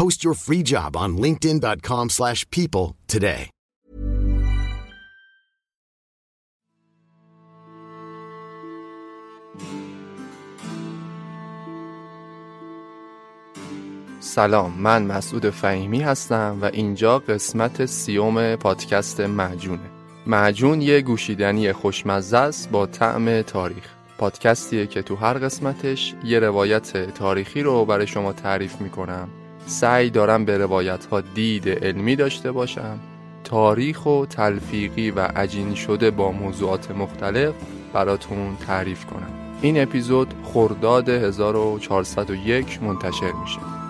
Post your free job on linkedin.com/people slash people today. سلام من مسعود فهیمی هستم و اینجا قسمت سیوم پادکست معجونه. معجون یه گوشیدنی خوشمزه است با طعم تاریخ. پادکستیه که تو هر قسمتش یه روایت تاریخی رو برای شما تعریف می‌کنم. سعی دارم به روایت ها دید علمی داشته باشم. تاریخ و تلفیقی و عجین شده با موضوعات مختلف براتون تعریف کنم. این اپیزود خرداد 1401 منتشر میشه.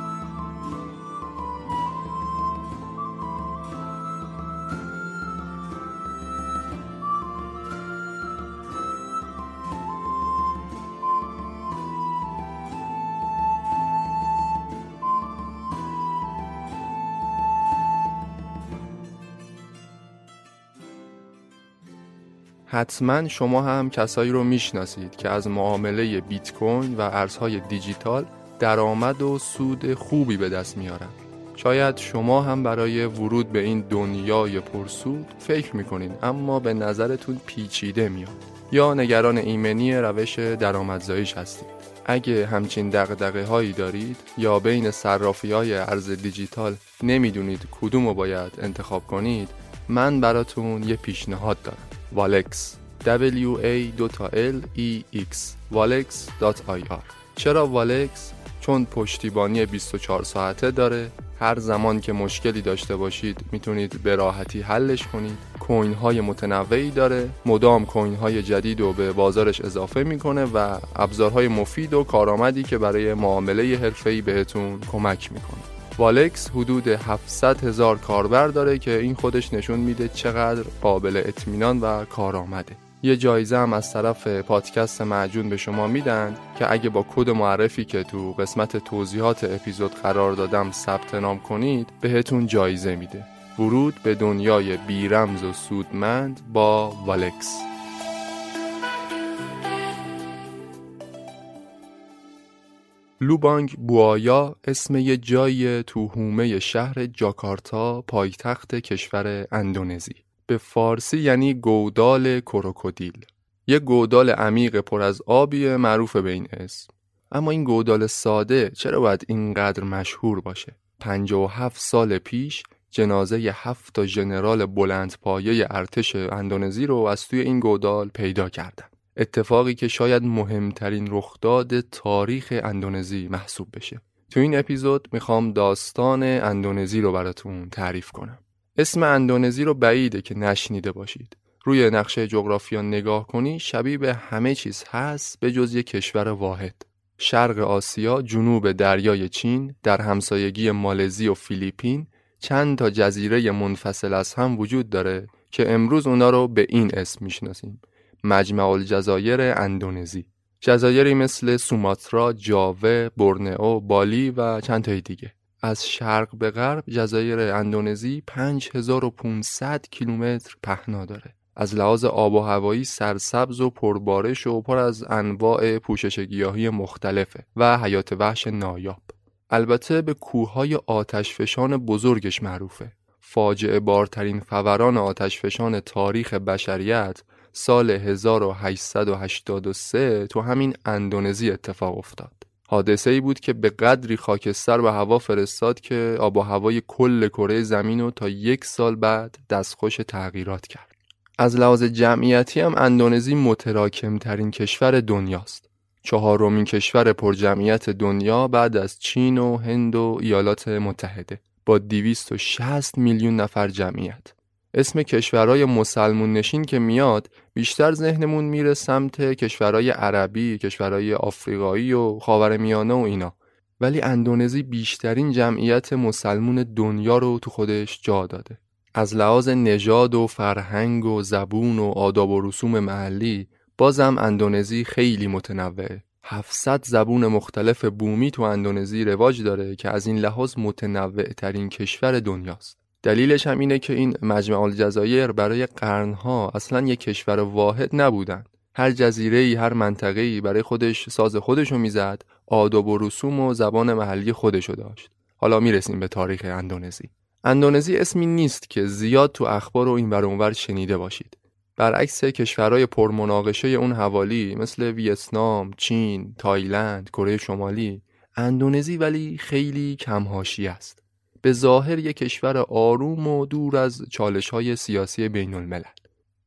حتما شما هم کسایی رو می‌شناسید که از معامله بیت کوین و ارزهای دیجیتال درآمد و سود خوبی به دست میارن. شاید شما هم برای ورود به این دنیای پرسود فکر می‌کنین اما به نظرتون پیچیده میاد یا نگران ایمنی روش درآمدزاییش هستید. اگه همچین دقدقه هایی دارید یا بین صرافی های ارز دیجیتال نمی‌دونید کدوم رو باید انتخاب کنید من براتون یه پیشنهاد دارم والکس w a l e x. Walex.ir چرا والکس چون پشتیبانی 24 ساعته داره. هر زمان که مشکلی داشته باشید می‌تونید به راحتی حلش کنید. کوین های متنوعی داره. مدام کوین های جدید رو به بازارش اضافه می‌کنه و ابزارهای مفید و کارآمدی که برای معامله حرفه‌ای بهتون کمک می‌کنه. والکس حدود 700 هزار کاربر داره که این خودش نشون میده چقدر قابل اطمینان و کارآمده یه جایزه هم از طرف پادکست معجون به شما میدن که اگه با کد معرفی که تو قسمت توضیحات اپیزود قرار دادم ثبت نام کنید بهتون جایزه میده. ورود به دنیای بیرمز و سودمند با والکس لوبانگ بوایا اسم یه جای تو حومه شهر جاکارتا پایتخت کشور اندونزی. به فارسی یعنی گودال کروکودیل. یه گودال عمیق پر از آبی معروف به این اسم. اما این گودال ساده چرا باید اینقدر مشهور باشه؟ 57 سال پیش جنازه هفت تا ژنرال بلند پایه ارتش اندونزی رو از توی این گودال پیدا کردن. اتفاقی که شاید مهمترین رخداد تاریخ اندونزی محسوب بشه. تو این اپیزود می‌خوام داستان اندونزی رو براتون تعریف کنم. اسم اندونزی رو بعیده که نشنیده باشید. روی نقشه جغرافیا نگاه کنی شبیه به همه چیز هست به جز یک کشور واحد. شرق آسیا جنوب دریای چین در همسایگی مالزی و فیلیپین چند تا جزیره منفصل از هم وجود داره که امروز اونا رو به این اسم می‌شناسیم. مجمع الجزایر اندونزی جزایری مثل سوماترا، جاوه، برنئو، بالی و چند تای دیگه از شرق به غرب جزایر اندونزی 5500 کیلومتر پهنا داره. از لحاظ آب و هوایی سرسبز و پربارش و پر از انواع پوشش گیاهی مختلفه و حیات وحش نایاب. البته به کوههای آتشفشان بزرگش معروفه. فاجعه بارترین فوران آتشفشان تاریخ بشریت سال 1883 تو همین اندونزی اتفاق افتاد. حادثه ای بود که به قدری خاکستر به هوا فرستاد که آب و هوای کل کره زمین رو تا یک سال بعد دستخوش تغییرات کرد. از لحاظ جمعیتی هم اندونزی متراکم ترین کشور دنیاست. چهارمین کشور پرجمعیت دنیا بعد از چین و هند و ایالات متحده با 260 میلیون نفر جمعیت. اسم کشورهای مسلمون نشین که میاد بیشتر ذهنمون میره سمت کشورهای عربی، کشورهای آفریقایی و خاورمیانه و اینا. ولی اندونزی بیشترین جمعیت مسلمون دنیا رو تو خودش جا داده. از لحاظ نژاد و فرهنگ و زبون و آداب و رسوم محلی بازم اندونزی خیلی متنوعه. 700 زبون مختلف بومی تو اندونزی رواج داره که از این لحاظ متنوع ترین کشور دنیاست. دلیلش هم اینه که این مجمع الجزایر برای قرنها اصلا یک کشور واحد نبودن. هر جزیره هر منطقه‌ای برای خودش ساز خودشو می‌زد، آداب و رسوم و زبان محلی خودشو داشت. حالا می‌رسیم به تاریخ اندونزی. اندونزی اسمی نیست که زیاد تو اخبار و این اونور شنیده باشید. برعکس کشورهای پرمناقشه اون حوالی مثل ویتنام، چین، تایلند، کره شمالی، اندونزی ولی خیلی کمهاشی است. به ظاهر یک کشور آروم و دور از چالش های سیاسی بین الملل.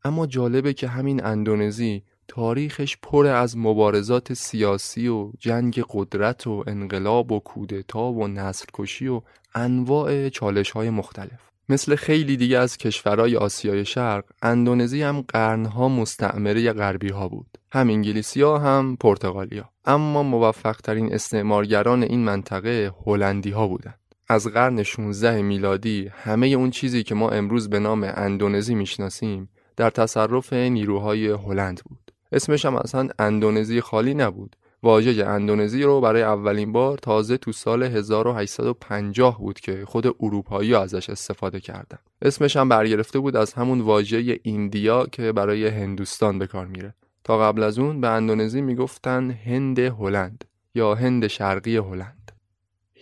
اما جالبه که همین اندونزی تاریخش پر از مبارزات سیاسی و جنگ قدرت و انقلاب و کودتا و نسل و انواع چالش های مختلف. مثل خیلی دیگه از کشورهای آسیای شرق اندونزی هم قرنها مستعمره غربی ها بود. هم انگلیسی ها هم پرتغالیا. اما موفق ترین استعمارگران این منطقه هلندی ها بودند از قرن 16 میلادی همه اون چیزی که ما امروز به نام اندونزی می‌شناسیم در تصرف نیروهای هلند بود. اسمش هم اصلا اندونزی خالی نبود. واژه اندونزی رو برای اولین بار تازه تو سال 1850 بود که خود اروپایی ازش استفاده کردن. اسمش هم برگرفته بود از همون واژه ایندیا که برای هندوستان به کار میره. تا قبل از اون به اندونزی می‌گفتن هند هلند یا هند شرقی هلند.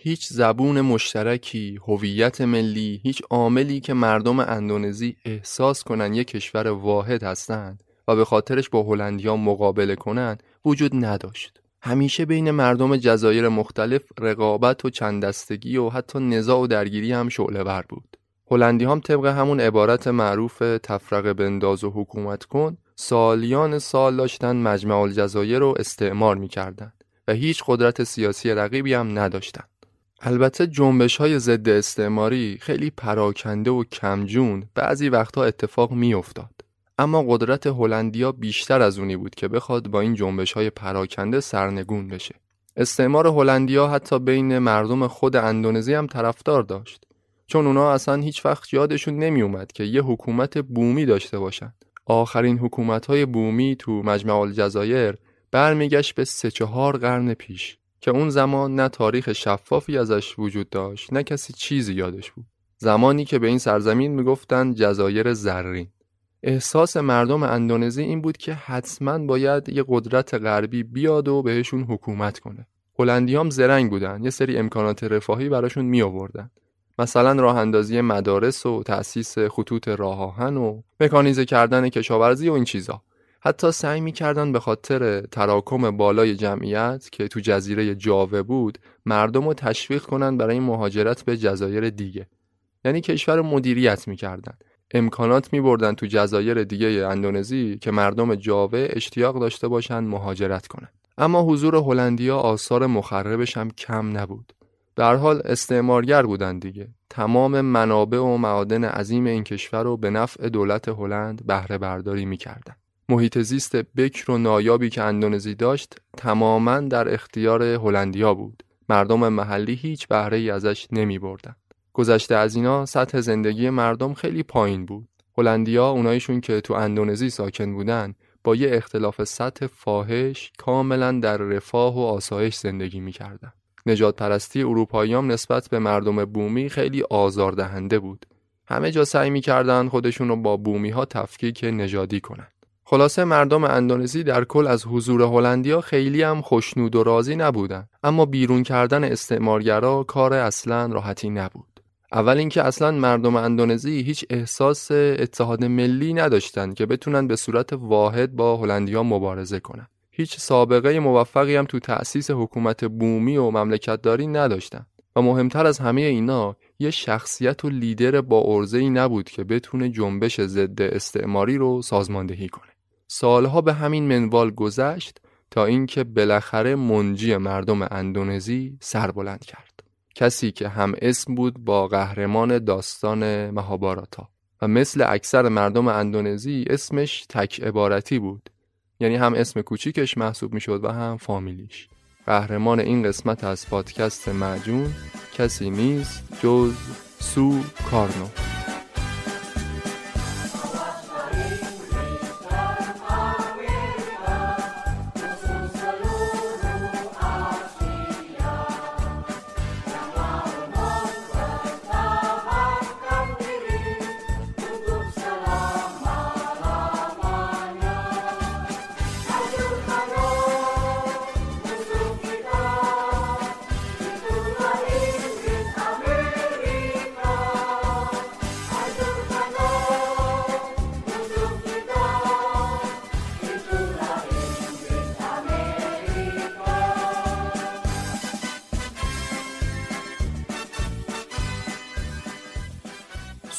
هیچ زبون مشترکی، هویت ملی، هیچ عاملی که مردم اندونزی احساس کنن یک کشور واحد هستند و به خاطرش با هلندیا مقابله کنند وجود نداشت. همیشه بین مردم جزایر مختلف رقابت و چندستگی و حتی نزاع و درگیری هم شعله بر بود. هلندی هم طبق همون عبارت معروف تفرقه بنداز و حکومت کن سالیان سال داشتن مجمع الجزایر رو استعمار می‌کردند و هیچ قدرت سیاسی رقیبی هم نداشتند. البته جنبش های ضد استعماری خیلی پراکنده و کمجون بعضی وقتها اتفاق میافتاد. اما قدرت هلندیا بیشتر از اونی بود که بخواد با این جنبش های پراکنده سرنگون بشه. استعمار هلندیا حتی بین مردم خود اندونزی هم طرفدار داشت. چون اونا اصلا هیچ وقت یادشون نمی اومد که یه حکومت بومی داشته باشند. آخرین حکومت های بومی تو مجمع الجزایر برمیگشت به سه چهار قرن پیش که اون زمان نه تاریخ شفافی ازش وجود داشت نه کسی چیزی یادش بود. زمانی که به این سرزمین می‌گفتند جزایر زرین. احساس مردم اندونزی این بود که حتما باید یه قدرت غربی بیاد و بهشون حکومت کنه. هلندی هم زرنگ بودن، یه سری امکانات رفاهی براشون می آوردن. مثلا راه اندازی مدارس و تأسیس خطوط راه آهن و مکانیزه کردن کشاورزی و این چیزا. حتی سعی می‌کردن به خاطر تراکم بالای جمعیت که تو جزیره جاوه بود مردم رو تشویق کنن برای مهاجرت به جزایر دیگه یعنی کشور مدیریت می‌کردن امکانات می بردن تو جزایر دیگه اندونزی که مردم جاوه اشتیاق داشته باشند مهاجرت کنند. اما حضور هلندیا آثار مخربش هم کم نبود. در حال استعمارگر بودند دیگه. تمام منابع و معادن عظیم این کشور رو به نفع دولت هلند بهره برداری می‌کردند. محیط زیست بکر و نایابی که اندونزی داشت تماما در اختیار هلندیا بود. مردم محلی هیچ بهره ای ازش نمی بردن. گذشته از اینا سطح زندگی مردم خیلی پایین بود. هلندیا اونایشون که تو اندونزی ساکن بودن با یه اختلاف سطح فاحش کاملا در رفاه و آسایش زندگی می‌کردن. نجات پرستی اروپاییام نسبت به مردم بومی خیلی آزاردهنده بود. همه جا سعی می‌کردن خودشون رو با بومی ها تفکیک نژادی کنند. خلاصه مردم اندونزی در کل از حضور هلندیا خیلی هم خوشنود و راضی نبودن اما بیرون کردن استعمارگرا کار اصلا راحتی نبود اول اینکه اصلا مردم اندونزی هیچ احساس اتحاد ملی نداشتند که بتونن به صورت واحد با هلندیا مبارزه کنند. هیچ سابقه موفقی هم تو تأسیس حکومت بومی و مملکتداری نداشتن و مهمتر از همه اینا یه شخصیت و لیدر با ارزه ای نبود که بتونه جنبش ضد استعماری رو سازماندهی کنه. سالها به همین منوال گذشت تا اینکه بالاخره منجی مردم اندونزی سر بلند کرد. کسی که هم اسم بود با قهرمان داستان مهاباراتا. و مثل اکثر مردم اندونزی اسمش تک عبارتی بود. یعنی هم اسم کوچیکش محسوب می‌شد و هم فامیلیش. قهرمان این قسمت از پادکست معجون کسی نیست جز سو کارنو.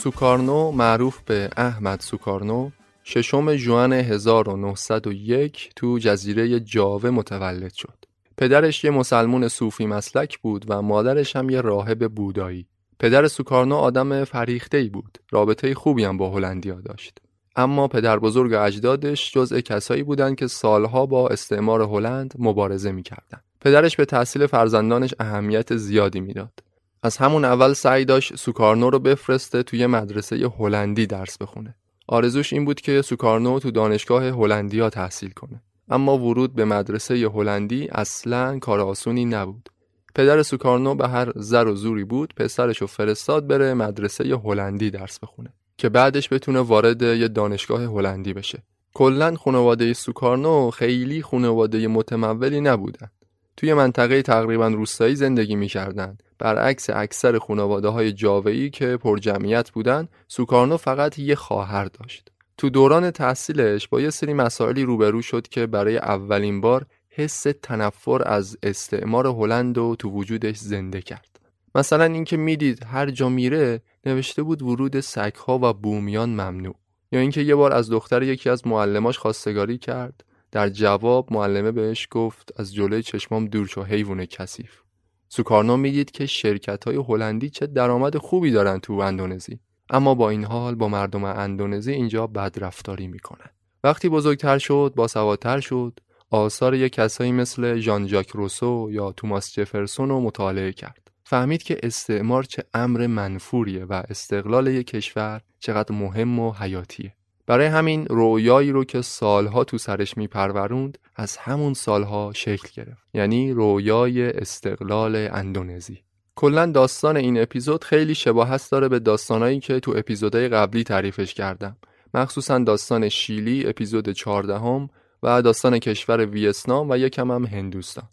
سوکارنو معروف به احمد سوکارنو ششم جوان 1901 تو جزیره جاوه متولد شد. پدرش یه مسلمون صوفی مسلک بود و مادرش هم یه راهب بودایی. پدر سوکارنو آدم فریخته ای بود. رابطه خوبی هم با هلندیا داشت. اما پدر بزرگ اجدادش جزء کسایی بودند که سالها با استعمار هلند مبارزه می‌کردند. پدرش به تحصیل فرزندانش اهمیت زیادی می‌داد. از همون اول سعی داشت سوکارنو رو بفرسته توی مدرسه هلندی درس بخونه. آرزوش این بود که سوکارنو تو دانشگاه هلندیا تحصیل کنه. اما ورود به مدرسه هلندی اصلا کار آسونی نبود. پدر سوکارنو به هر زر و زوری بود پسرش رو فرستاد بره مدرسه هلندی درس بخونه که بعدش بتونه وارد یه دانشگاه هلندی بشه. کلا خانواده سوکارنو خیلی خانواده متمولی نبودن. توی منطقه تقریبا روستایی زندگی می‌کردند. برعکس اکثر خانواده های جاوهی که پر جمعیت بودن سوکارنو فقط یه خواهر داشت. تو دوران تحصیلش با یه سری مسائلی روبرو شد که برای اولین بار حس تنفر از استعمار هلند و تو وجودش زنده کرد. مثلا اینکه می‌دید هر جا میره نوشته بود ورود سگها و بومیان ممنوع. یا اینکه یه بار از دختر یکی از معلماش خواستگاری کرد. در جواب معلمه بهش گفت از جلوی چشمام دور شو حیوان کثیف. سوکارنو می‌دید که شرکت های هلندی چه درآمد خوبی دارن تو اندونزی. اما با این حال با مردم اندونزی اینجا بدرفتاری می‌کنن. وقتی بزرگتر شد با سوادتر شد آثار یک کسایی مثل ژان ژاک روسو یا توماس جفرسون رو مطالعه کرد. فهمید که استعمار چه امر منفوریه و استقلال یک کشور چقدر مهم و حیاتیه. برای همین رویایی رو که سالها تو سرش میپروروند از همون سالها شکل گرفت. یعنی رویای استقلال اندونزی. کلا داستان این اپیزود خیلی شباهت داره به داستانایی که تو اپیزودهای قبلی تعریفش کردم. مخصوصا داستان شیلی اپیزود 14 هم و داستان کشور ویتنام و یکم هم هندوستان.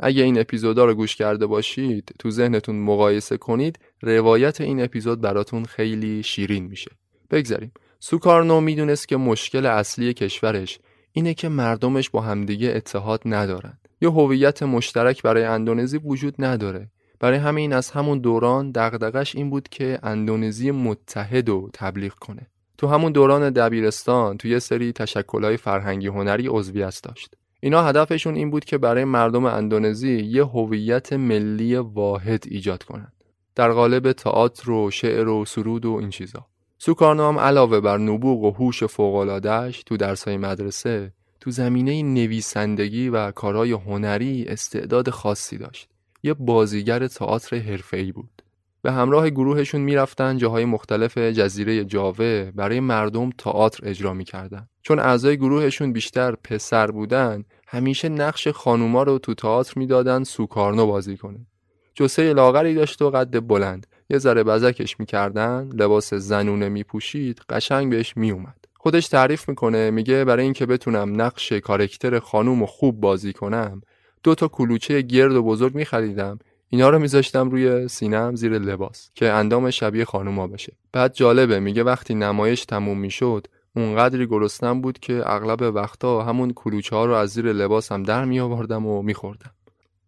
اگه این اپیزودا رو گوش کرده باشید تو ذهنتون مقایسه کنید روایت این اپیزود براتون خیلی شیرین میشه. بگذاریم. سوکارنو می‌دونست که مشکل اصلی کشورش اینه که مردمش با همدیگه اتحاد ندارن. یه هویت مشترک برای اندونزی وجود نداره. برای همین از همون دوران دغدغش این بود که اندونزی متحد و تبلیغ کنه. تو همون دوران دبیرستان تو یه سری تشکلهای فرهنگی هنری عضویت داشت. اینا هدفشون این بود که برای مردم اندونزی یه هویت ملی واحد ایجاد کنند. در قالب تئاتر و شعر و سرود و این چیزا. سوکارنو علاوه بر نبوغ و هوش فوق‌العاده‌اش تو درسای مدرسه تو زمینه نویسندگی و کارهای هنری استعداد خاصی داشت. یه بازیگر تئاتر حرفه‌ای بود. به همراه گروهشون می‌رفتن جاهای مختلف جزیره جاوه برای مردم تئاتر اجرا می‌کردن. چون اعضای گروهشون بیشتر پسر بودن، همیشه نقش خانوما رو تو تئاتر می‌دادن سوکارنو بازی کنه. جسه لاغری داشت و قد بلند یه ذره بزکش می‌کردن لباس زنونه میپوشید قشنگ بهش میومد خودش تعریف می‌کنه میگه برای اینکه بتونم نقش کارکتر خانوم و خوب بازی کنم دو تا کلوچه گرد و بزرگ میخریدم. اینا رو میذاشتم روی سینم زیر لباس که اندام شبیه خانوما بشه. بعد جالبه میگه وقتی نمایش تموم می‌شد اونقدری گرسنم بود که اغلب وقتا همون کلوچه ها رو از زیر لباسم در می آوردم و میخوردم.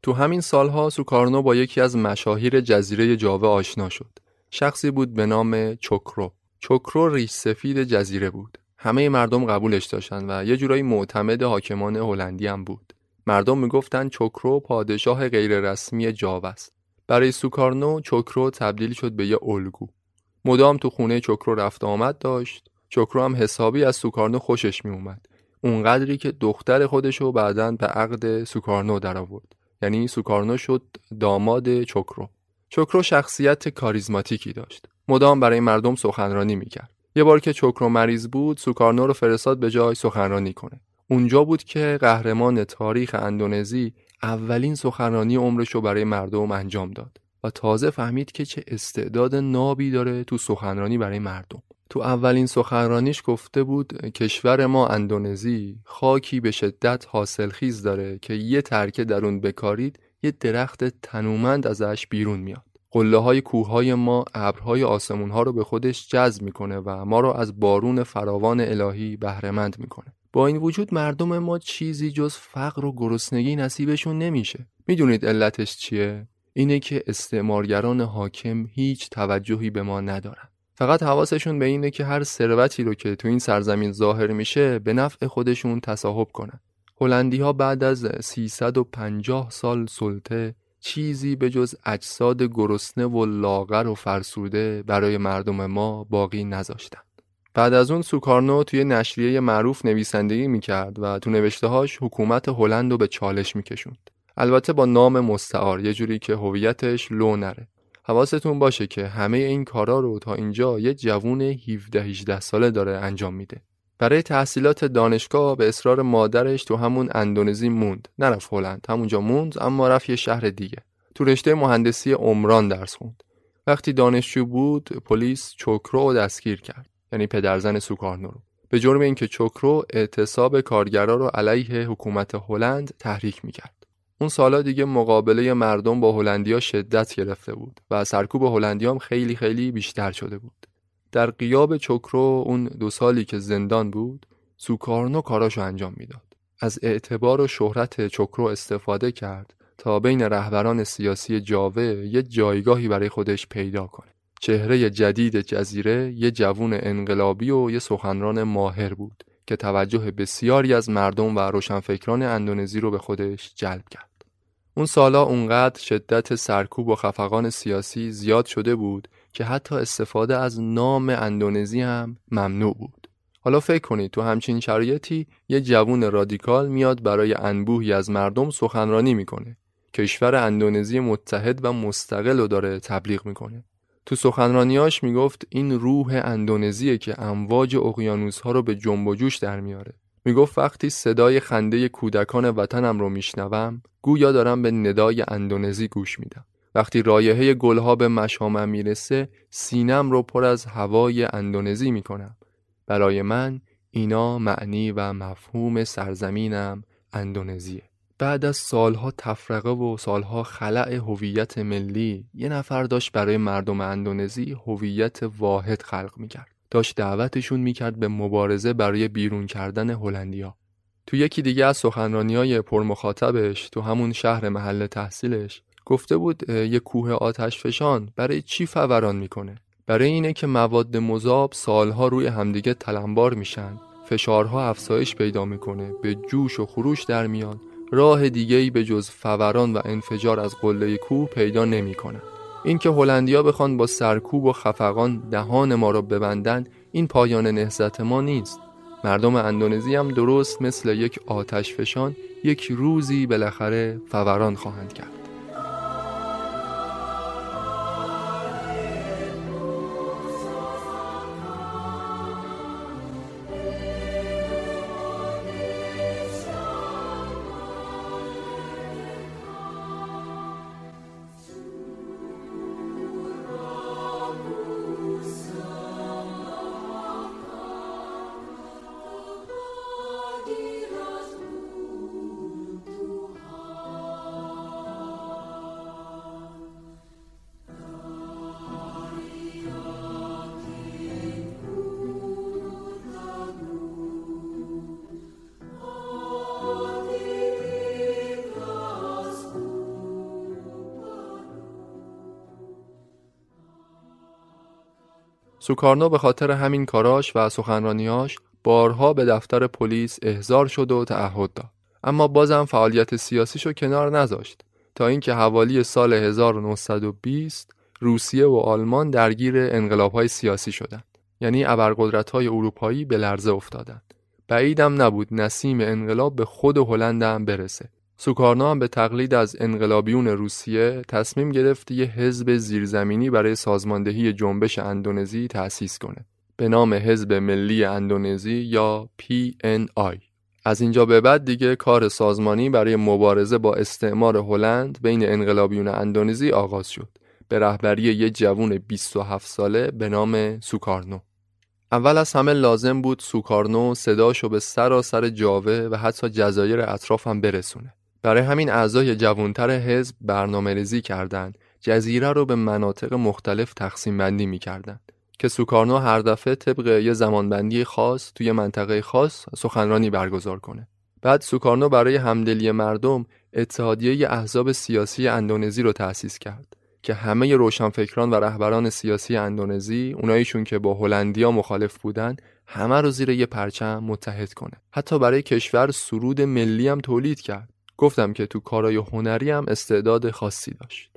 تو همین سالها سوکارنو با یکی از مشاهیر جزیره جاوه آشنا شد. شخصی بود به نام چوکرو. چوکرو ریش سفید جزیره بود. همه مردم قبولش داشتن و یه جورایی معتمد حاکمان هلندی هم بود. مردم می‌گفتن چوکرو پادشاه غیررسمی جاو است. برای سوکارنو چوکرو تبدیل شد به یه الگو. مدام تو خونه چوکرو رفت آمد داشت. چوکرو هم حسابی از سوکارنو خوشش میومد اونقدری که دختر خودشو بعدا به عقد سوکارنو درآورد. یعنی سوکارنو شد داماد چوکرو. چوکرو شخصیت کاریزماتیکی داشت. مدام برای مردم سخنرانی می‌کرد. یه بار که چوکرو مریض بود سوکارنو رو فرستاد به جای سخنرانی کنه. اونجا بود که قهرمان تاریخ اندونزی اولین سخنرانی عمرش رو برای مردم انجام داد و تازه فهمید که چه استعداد نابی داره تو سخنرانی برای مردم. تو اولین سخنرانیش گفته بود کشور ما اندونزی خاکی به شدت حاصلخیز داره که یه ترکه در اون بکارید یه درخت تنومند ازش بیرون میاد. قله های کوه های ما ابرهای آسمون ها رو به خودش جذب می‌کنه و ما رو از بارون فراوان الهی بهرهمند می‌کنه. با این وجود مردم ما چیزی جز فقر و گرسنگی نصیبشون نمیشه. می‌دونید علتش چیه؟ اینه که استعمارگران حاکم هیچ توجهی به ما ندارن. فقط حواسشون به اینه که هر ثروتی رو که تو این سرزمین ظاهر میشه به نفع خودشون تصاحب کنن هلندی ها بعد از 350 سال سلطه چیزی به جز اجساد گرسنه و لاغر و فرسوده برای مردم ما باقی نذاشتن. بعد از اون سوکارنو توی نشریه معروف نویسندگی می‌کرد و تو نوشتههاش حکومت هلند رو به چالش میکشوند. البته با نام مستعار یه جوری که هویتش لو نره. حواستون باشه که همه این کارا رو تا اینجا یه جوون 17 18 ساله داره انجام میده. برای تحصیلات دانشگاه به اصرار مادرش تو همون اندونزی موند. نرفت هلند. همونجا موند اما رفت یه شهر دیگه. تو رشته مهندسی عمران درس خوند. وقتی دانشجو بود پلیس چوکرو رو دستگیر کرد. یعنی پدرزن سوکارنو رو. به جرم اینکه چوکرو اعتصاب کارگرا رو علیه حکومت هلند تحریک می‌کرد. اون سالا دیگه مقابله مردم با هلندیا شدت گرفته بود و سرکوب هلندیام خیلی خیلی بیشتر شده بود. در قیاب چوکرو اون دو سالی که زندان بود سوکارنو کاراشو انجام می‌داد. از اعتبار و شهرت چوکرو استفاده کرد تا بین رهبران سیاسی جاوه یه جایگاهی برای خودش پیدا کنه. چهره جدید جزیره یه جوون انقلابی و یه سخنران ماهر بود که توجه بسیاری از مردم و روشنفکران اندونزی رو به خودش جلب کرد. اون سالا اونقدر شدت سرکوب و خفقان سیاسی زیاد شده بود که حتی استفاده از نام اندونزی هم ممنوع بود. حالا فکر کنید تو همچین شرایطی یه جوون رادیکال میاد برای انبوهی از مردم سخنرانی می‌کنه. کشور اندونزی متحد و مستقل رو داره تبلیغ می‌کنه. تو سخنرانیاش می‌گفت این روح اندونزیه که امواج اقیانوس ها رو به جنب و جوش در میاره. می‌گفت وقتی صدای خنده کودکان وطنم رو میشنوم گویا دارم به ندای اندونزی گوش میدم. وقتی رایحه گلها به مشامم می‌رسه سینم رو پر از هوای اندونزی می‌کنم. برای من اینا معنی و مفهوم سرزمینم اندونزیه. بعد از سالها تفرقه و سالها خلع هویت ملی یه نفر داشت برای مردم اندونزی هویت واحد خلق می‌کرد. داشت دعوتشون می‌کرد به مبارزه برای بیرون کردن هلندیا. تو یکی دیگه از سخنرانی های پرمخاطبش تو همون شهر محل تحصیلش گفته بود یه کوه آتش فشان برای چی فوران می‌کنه؟ برای اینه که مواد مذاب سالها روی همدیگه تلمبار میشن. فشارها افزایش پیدا می‌کنه به جوش و خروش در میان. راه دیگه ای به جز فوران و انفجار از قله کوه پیدا نمی‌کنن اینکه هلندیا بخوان با سرکوب و خفقان دهان ما را ببندن این پایان نهضت ما نیست. مردم اندونزی هم درست مثل یک آتش فشان یک روزی بالاخره فوران خواهند کرد. سوکارنو به خاطر همین کاراش و سخنرانیاش بارها به دفتر پلیس احضار شد و تعهد داد. اما بازم فعالیت سیاسیشو کنار نذاشت تا اینکه حوالی سال 1920 روسیه و آلمان درگیر انقلابهای سیاسی شدند. یعنی ابرقدرت‌های اروپایی به لرزه افتادند. بعیدم نبود نسیم انقلاب به خود هلند هم برسه. سوکارنا هم به تقلید از انقلابیون روسیه تصمیم گرفت یه حزب زیرزمینی برای سازماندهی جنبش اندونزی تأسیس کنه. به نام حزب ملی اندونزی یا PNI از اینجا به بعد دیگه کار سازمانی برای مبارزه با استعمار هلند بین انقلابیون اندونزی آغاز شد. به رهبری یه جوون 27 ساله به نام سوکارنو. اول از همه لازم بود سوکارنو صداشو به سراسر جاوه و حتی جزایر اطراف هم برسونه. برای همین اعضای جوانتر حزب برنامه ریزی کردند. جزیره رو به مناطق مختلف تقسیم بندی می که سوکارنو هر دفعه طبق یه زمانبندی خاص توی منطقه خاص سخنرانی برگزار کنه. بعد سوکارنو برای همدلی مردم اتحادیه احزاب سیاسی اندونزی رو تأسیس کرد که همه روشنفکران و رهبران سیاسی اندونزی اوناییشون که با هلندیا مخالف بودن همه رو زیر یه پرچم متحد کنه. حتی برای کشور سرود ملی هم تولید کرد. گفتم که تو کارای هنری هم استعداد خاصی داشت.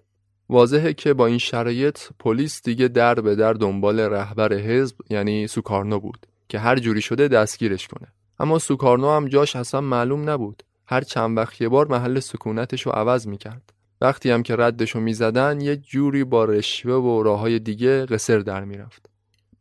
واضحه که با این شرایط پلیس دیگه در به در دنبال رهبر حزب یعنی سوکارنو بود که هر جوری شده دستگیرش کنه. اما سوکارنو هم جاش اصلا معلوم نبود. هر چند وقت یه بار محل سکونتش رو عوض می‌کرد. وقتی هم که ردشو می‌زدن یه جوری با رشوه و راه دیگه قصر در می‌رفت.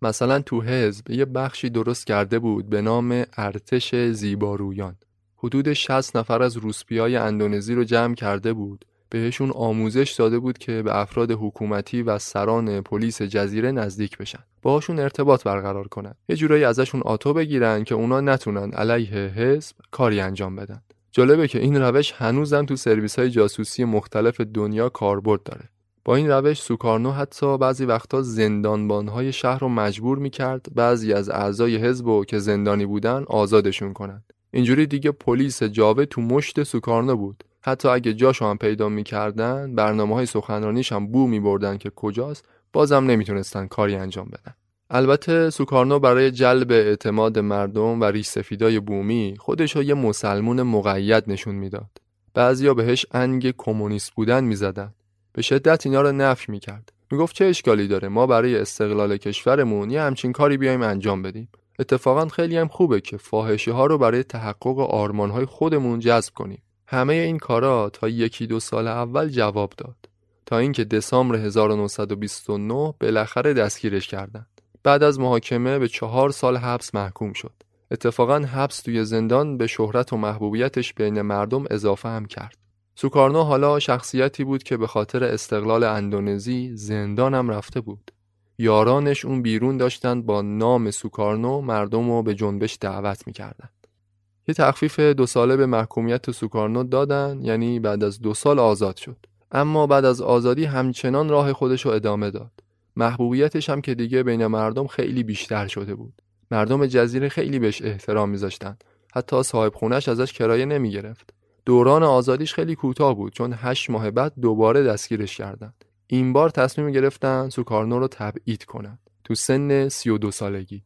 مثلا تو حزب یه بخشی درست کرده بود به نام ارتش زیبارویان. حدود 60 نفر از روسپیای اندونزی رو جمع کرده بود. بهشون آموزش داده بود که به افراد حکومتی و سران پلیس جزیره نزدیک بشن. باهاشون ارتباط برقرار کنن. یه جورایی ازشون آتو بگیرن که اونا نتونن علیه حزب کاری انجام بدن. جالبه که این روش هنوزم تو سرویس های جاسوسی مختلف دنیا کاربرد داره. با این روش سوکارنو حتی بعضی وقتا زندانبانهای شهر رو مجبور می‌کرد بعضی از اعضای حزب که زندانی بودن آزادشون کنند اینجوری دیگه پلیس جاوه تو مشت سوکارنو بود. حتی اگه جاشو هم پیدا می‌کردن برنامه های سخنرانیش هم بو میبردن که کجاست بازم نمی‌تونستن کاری انجام بدن. البته سوکارنو برای جلب اعتماد مردم و ریش سفیدای بومی خودش یه مسلمون مقید نشون می‌داد. بعضیا بهش انگ کمونیست بودن می‌زدن. به شدت اینا رو نفی می‌کرد. می‌گفت چه اشکالی داره؟ ما برای استقلال کشورمون یه همچین کاری بیایم انجام بدیم. اتفاقا خیلی هم خوبه که فاحشه ها رو برای تحقق آرمان های خودمون جذب کنیم. همه این کارا تا یکی دو سال اول جواب داد. تا اینکه دسامبر 1929 بالاخره دستگیرش کردند. بعد از محاکمه به چهار سال حبس محکوم شد. اتفاقا حبس توی زندان به شهرت و محبوبیتش بین مردم اضافه هم کرد. سوکارنو حالا شخصیتی بود که به خاطر استقلال اندونزی زندانم رفته بود. یارانش اون بیرون داشتند با نام سوکارنو مردم رو به جنبش دعوت می‌کردن. یه تخفیف دو ساله به محکومیت سوکارنو دادن یعنی بعد از دو سال آزاد شد. اما بعد از آزادی همچنان راه خودش رو ادامه داد. محبوبیتش هم که دیگه بین مردم خیلی بیشتر شده بود. مردم جزیره خیلی بهش احترام میذاشتن. حتی صاحب خونش ازش کرایه نمی گرفت دوران آزادیش خیلی کوتاه بود چون هشت ماه بعد دوباره دستگیرش کردند این بار تصمیم گرفتن سوکارنو رو تبعید کنند تو سن 32 سالگی.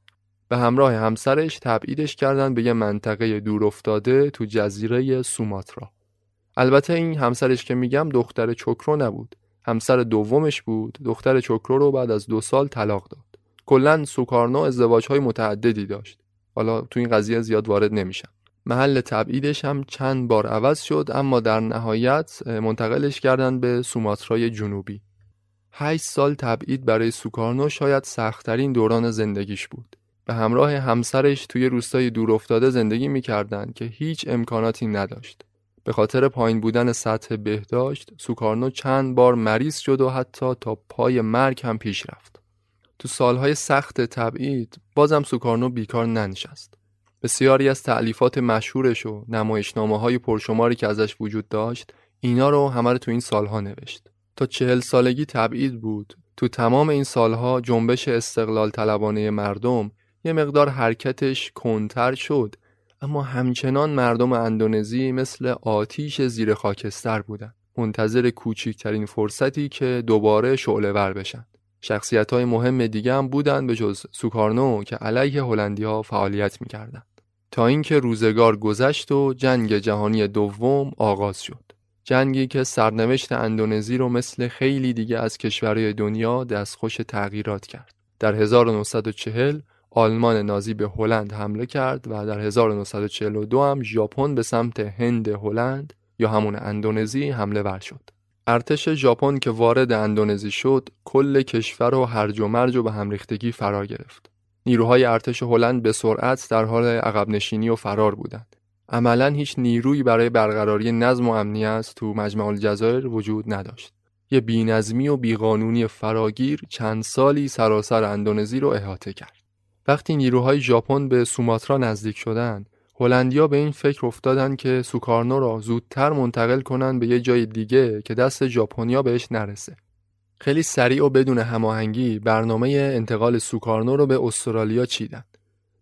به همراه همسرش تبعیدش کردن به یه منطقه دور افتاده تو جزیره سوماترا. البته این همسرش که میگم دختر چکرو نبود. همسر دومش بود. دختر چکرو رو بعد از دو سال طلاق داد. کلا سوکارنو ازدواج های متعددی داشت. حالا تو این قضیه زیاد وارد نمیشم. محل تبعیدش هم چند بار عوض شد اما در نهایت منتقلش کردن به سوماترای جنوبی. 8 سال تبعید برای سوکارنو شاید سختترین دوران زندگیش بود. به همراه همسرش توی روستای دور افتاده زندگی می‌کردند که هیچ امکاناتی نداشت. به خاطر پایین بودن سطح بهداشت سوکارنو چند بار مریض شد و حتی تا پای مرگ هم پیش رفت. تو سالهای سخت تبعید بازم سوکارنو بیکار ننشست. بسیاری از تعلیفات مشهورش و نمایشنامه های پرشماری که ازش وجود داشت اینا رو همه رو تو این سالها نوشت. تا چهل سالگی تبعید بود تو تمام این سالها جنبش استقلال طلبانه مردم یه مقدار حرکتش کنتر شد اما همچنان مردم اندونزی مثل آتیش زیر خاکستر بودن منتظر کوچکترین فرصتی که دوباره شعله ور بشن شخصیت های مهم دیگه هم بودن به جز سوکارنو که علیه هلندی ها فعالیت می‌کردند. تا اینکه روزگار گذشت و جنگ جهانی دوم آغاز شد. جنگی که سرنوشت اندونزی رو مثل خیلی دیگه از کشورهای دنیا دستخوش تغییرات کرد. در 1940 آلمان نازی به هلند حمله کرد و در 1942 هم ژاپن به سمت هند هلند یا همون اندونزی حمله ور شد. ارتش ژاپن که وارد اندونزی شد کل کشور و هرج و مرج و به هم ریختگی فرا گرفت. نیروهای ارتش هلند به سرعت در حال عقب نشینی و فرار بودند. عملا هیچ نیرویی برای برقراری نظم و امنیت تو مجمع الجزایر وجود نداشت. یه بینظمی و بیقانونی فراگیر چند سالی سراسر اندونزی رو احاطه کرد. وقتی نیروهای ژاپن به سوماترا نزدیک شدند، هلندیا به این فکر افتادن که سوکارنو را زودتر منتقل کنن به یه جای دیگه که دست ژاپنیا بهش نرسه. خیلی سریع و بدون هماهنگی برنامه انتقال سوکارنو رو به استرالیا چیدن.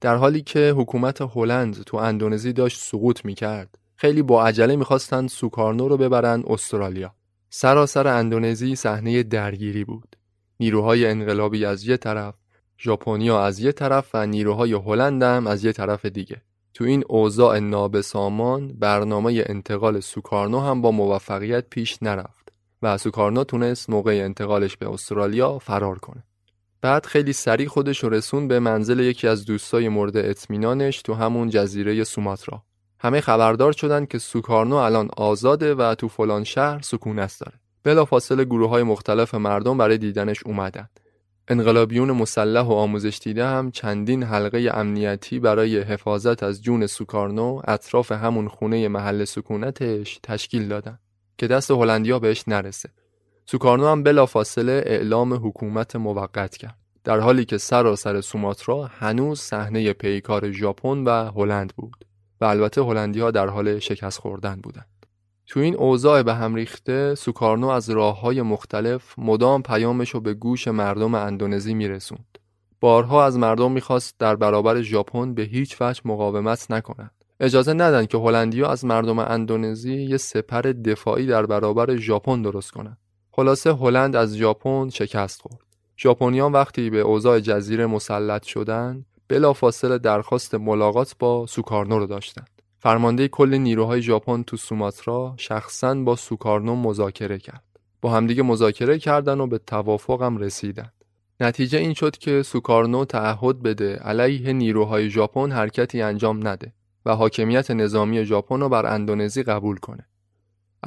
در حالی که حکومت هلند تو اندونزی داشت سقوط می‌کرد، خیلی با عجله می‌خواستن سوکارنو رو ببرن استرالیا. سراسر اندونزی صحنه درگیری بود. نیروهای انقلابی از یه طرف، ژاپنیا از یه طرف و نیروهای هلند هم از یه طرف دیگه. تو این اوضاع نابسامان برنامه انتقال سوکارنو هم با موفقیت پیش نرفت و سوکارنو تونست موقع انتقالش به استرالیا فرار کنه. بعد خیلی سریع خودش رو رسون به منزل یکی از دوستای مورد اطمینانش تو همون جزیره سوماترا. همه خبردار شدن که سوکارنو الان آزاده و تو فلان شهر سکونت داره. بلافاصله گروه های مختلف مردم برای دیدنش اومدن. انقلابیون مسلح و آموزش دیده هم چندین حلقه امنیتی برای حفاظت از جون سوکارنو اطراف همون خونه محل سکونتش تشکیل دادن که دست هلندیا بهش نرسه. سوکارنو هم بلافاصله اعلام حکومت موقت کرد. در حالی که سراسر سوماترا هنوز صحنه پیکار ژاپن و هلند بود و البته هلندی در حال شکست خوردن بودند. تو این اوضاع به هم ریخته سوکارنو از راه های مختلف مدام پیامش رو به گوش مردم اندونزی میرسوند. بارها از مردم می‌خواست در برابر ژاپن به هیچ وجه مقاومت نکنند. اجازه ندن که هلندیا از مردم اندونزی یه سپر دفاعی در برابر ژاپن درست کنند. خلاصه هلند از ژاپن شکست خورد. ژاپنیان وقتی به اوضاع جزیره مسلط شدند، بلافاصله درخواست ملاقات با سوکارنو رو داشتند. فرمانده کل نیروهای ژاپن تو سوماترا شخصا با سوکارنو مذاکره کرد. با همدیگه مذاکره کردن و به توافقم رسیدن. نتیجه این شد که سوکارنو تعهد بده علیه نیروهای ژاپن حرکتی انجام نده و حاکمیت نظامی ژاپن رو بر اندونزی قبول کنه.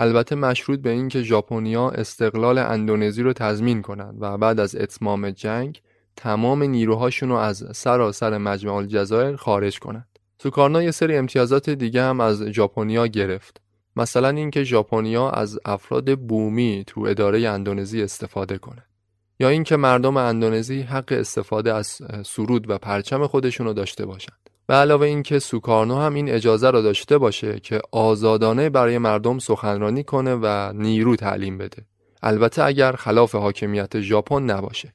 البته مشروط به اینکه ژاپنیا استقلال اندونزی رو تضمین کنند و بعد از اتمام جنگ تمام نیروهاشون رو از سراسر مجمع الجزایر خارج کنند. سوکارنا یه سری امتیازات دیگه هم از ژاپنیا گرفت. مثلا اینکه ژاپنیا از افراد بومی تو اداره اندونزی استفاده کنه. یا اینکه مردم اندونزی حق استفاده از سرود و پرچم خودشون رو داشته باشند. به علاوه اینکه سوکارنو هم این اجازه را داشته باشه که آزادانه برای مردم سخنرانی کنه و نیرو تعلیم بده. البته اگر خلاف حاکمیت ژاپن نباشه.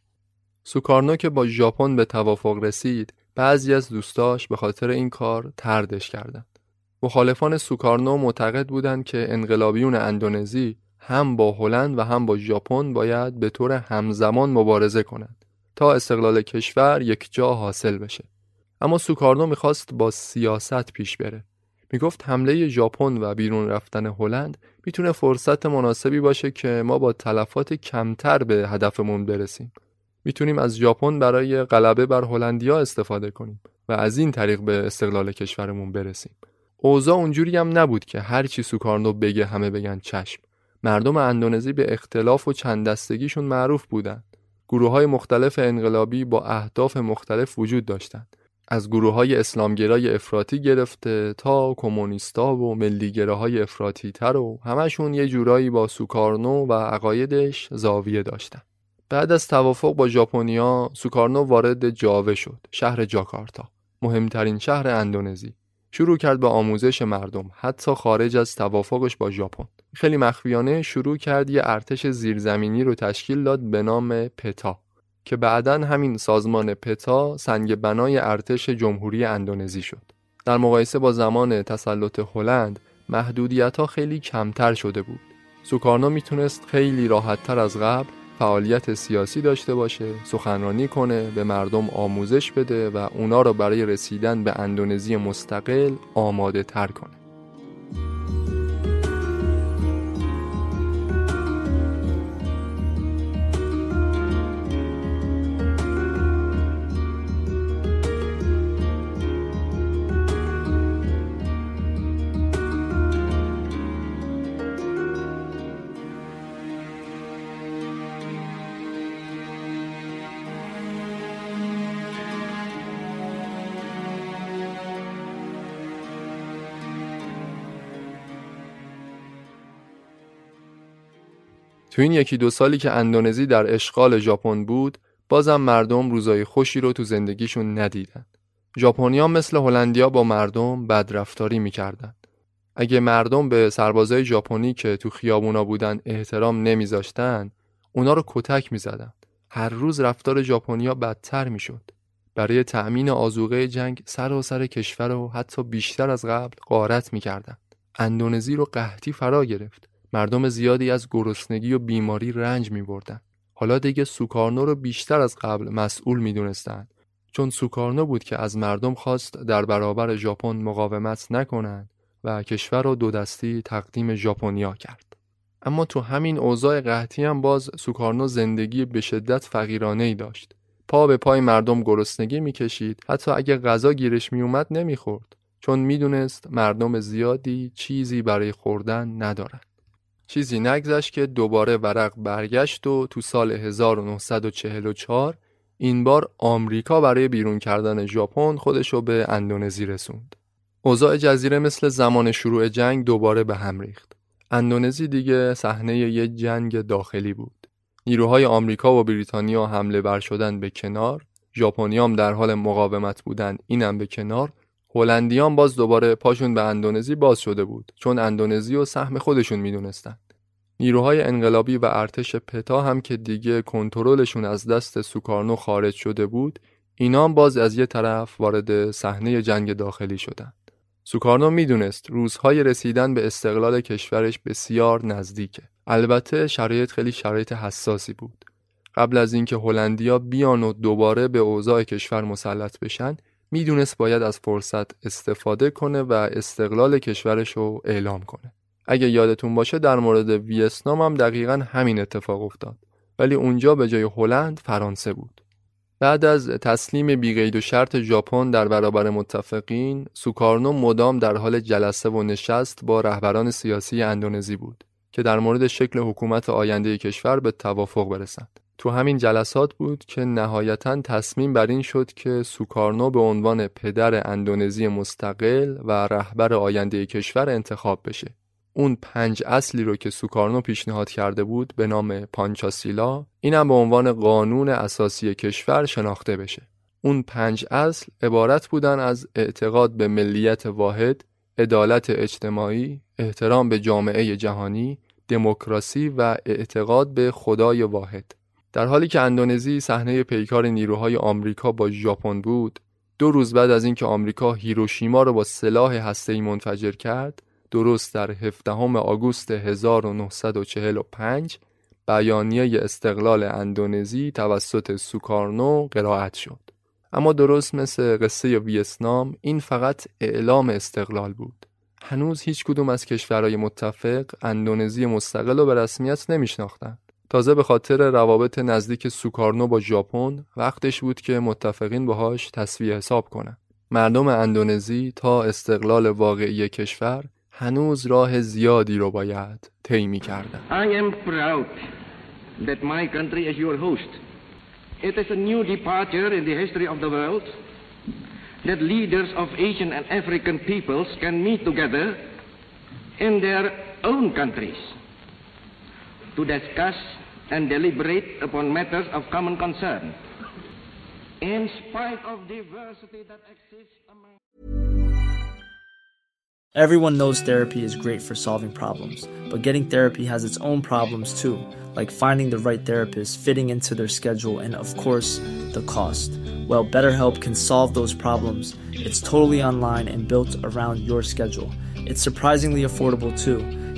سوکارنو که با ژاپن به توافق رسید بعضی از دوستاش به خاطر این کار تردش کردند. مخالفان سوکارنو معتقد بودند که انقلابیون اندونزی هم با هلند و هم با ژاپن باید به طور همزمان مبارزه کنند تا استقلال کشور یک جا حاصل بشه. اما سوکارنو می‌خواست با سیاست پیش بره. می‌گفت حمله ژاپن و بیرون رفتن هلند می‌تونه فرصت مناسبی باشه که ما با تلفات کمتر به هدفمون برسیم. می‌تونیم از ژاپن برای غلبه بر هلندیا استفاده کنیم و از این طریق به استقلال کشورمون برسیم اوضاع اونجوری هم نبود که هر چی سوکارنو بگه همه بگن چشم مردم اندونزی به اختلاف و چند دستگیشون معروف بودند گروه های مختلف انقلابی با اهداف مختلف وجود داشتند از گروه های اسلامگرای افراطی گرفته تا کمونیستا و ملیگره های افراطی تر و همشون یه جورایی با سوکارنو و عقایدش زاویه داشتند بعد از توافق با ژاپنیا سوکارنو وارد جاوه شد شهر جاکارتا مهمترین شهر اندونزی. شروع کرد به آموزش مردم حتی خارج از توافقش با ژاپن. خیلی مخفیانه شروع کرد یه ارتش زیرزمینی رو تشکیل داد به نام پتا. که بعدا همین سازمان پتا سنگ بنای ارتش جمهوری اندونزی شد. در مقایسه با زمان تسلط هلند محدودیت ها خیلی کمتر شده بود. سوکارنو می‌تونست خیلی راحتتر از قبل فعالیت سیاسی داشته باشه سخنرانی کنه به مردم آموزش بده و اونا رو برای رسیدن به اندونزی مستقل آماده تر کنه. تو این یکی دو سالی که اندونزی در اشغال ژاپن بود بازم مردم روزای خوشی رو تو زندگیشون ندیدن. ژاپنیا مثل هلندیا با مردم بدرفتاری می‌کردن. اگه مردم به سربازای ژاپنی که تو خیابونا بودن احترام نمیذاشتن اونا رو کتک می‌زدن. هر روز رفتار ژاپنیا بدتر می‌شد. برای تأمین آزوقه جنگ سر و سر کشور رو حتی بیشتر از قبل غارت می‌کردن. اندونزی رو قحطی فرا گرفت. مردم زیادی از گرسنگی و بیماری رنج می بردن. حالا دیگه سوکارنو رو بیشتر از قبل مسئول می دونستن. چون سوکارنو بود که از مردم خواست در برابر ژاپن مقاومت نکنند و کشور رو دو دستی تقدیم ژاپنیا کرد. اما تو همین اوضاع قحطی هم باز سوکارنو زندگی به شدت فقیرانه ای داشت. پا به پای مردم گرسنگی می‌کشید حتی اگه غذا گیرش میومد نمی‌خورد چون می‌دونست مردم زیادی چیزی برای خوردن ندارند. چیزی نگذشت که دوباره ورق برگشت و تو سال 1944 این بار آمریکا برای بیرون کردن ژاپن خودشو به اندونزی رسوند. اوضاع جزیره مثل زمان شروع جنگ دوباره به هم ریخت. اندونزی دیگه صحنه یه جنگ داخلی بود. نیروهای آمریکا و بریتانیا حمله بر شدن به کنار، ژاپنیام در حال مقاومت بودن اینم به کنار هلندیان باز دوباره پاشون به اندونزی باز شده بود چون اندونزی و سهم خودشون می‌دونستن نیروهای انقلابی و ارتش پتا هم که دیگه کنترلشون از دست سوکارنو خارج شده بود اینا باز از یه طرف وارد صحنه جنگ داخلی شدند. سوکارنو می‌دونست روزهای رسیدن به استقلال کشورش بسیار نزدیکه. البته شرایط خیلی شرایط حساسی بود. قبل از اینکه هلندیا بیان و دوباره به اوضاع کشور مسلط بشن می‌دونست باید از فرصت استفاده کنه و استقلال کشورش رو اعلام کنه. اگه یادتون باشه در مورد ویتنام هم دقیقا همین اتفاق افتاد ولی اونجا به جای هلند فرانسه بود. بعد از تسلیم بیقید و شرط ژاپن در برابر متفقین، سوکارنو مدام در حال جلسه و نشست با رهبران سیاسی اندونزی بود که در مورد شکل حکومت آینده کشور به توافق برسند. تو همین جلسات بود که نهایتا تصمیم بر این شد که سوکارنو به عنوان پدر اندونزی مستقل و رهبر آینده کشور انتخاب بشه. اون پنج اصلی رو که سوکارنو پیشنهاد کرده بود به نام پانچاسیلا اینم به عنوان قانون اساسی کشور شناخته بشه. اون پنج اصل عبارت بودن از اعتقاد به ملیت واحد، عدالت اجتماعی، احترام به جامعه جهانی، دموکراسی و اعتقاد به خدای واحد. در حالی که اندونزی صحنه پیکار نیروهای آمریکا با ژاپن بود دو روز بعد از اینکه آمریکا هیروشیما را با سلاح هسته‌ای منفجر کرد درست در 17 آگوست 1945 بیانیه استقلال اندونزی توسط سوکارنو قرائت شد. اما درست مثل قصه ویتنام این فقط اعلام استقلال بود. هنوز هیچ کدوم از کشورهای متفق اندونزی مستقل رو به رسمیت نمیشناختند. تازه به خاطر روابط نزدیک سوکارنو با ژاپن وقتش بود که متفقین باهاش تصویه حساب کنند. مردم اندونزی تا استقلال واقعی کشور هنوز راه زیادی رو باید طی کردن. I am proud that my country is your host. It is a new departure in the history of the world that leaders of Asian and African peoples can meet together in their own countries to discuss and deliberate upon matters of common concern. In spite of diversity that exists among Everyone knows therapy is great for solving problems, but getting therapy has its own problems too, like finding the right therapist, fitting into their schedule, and of course, the cost. Well, BetterHelp can solve those problems. It's totally online and built around your schedule. It's surprisingly affordable too.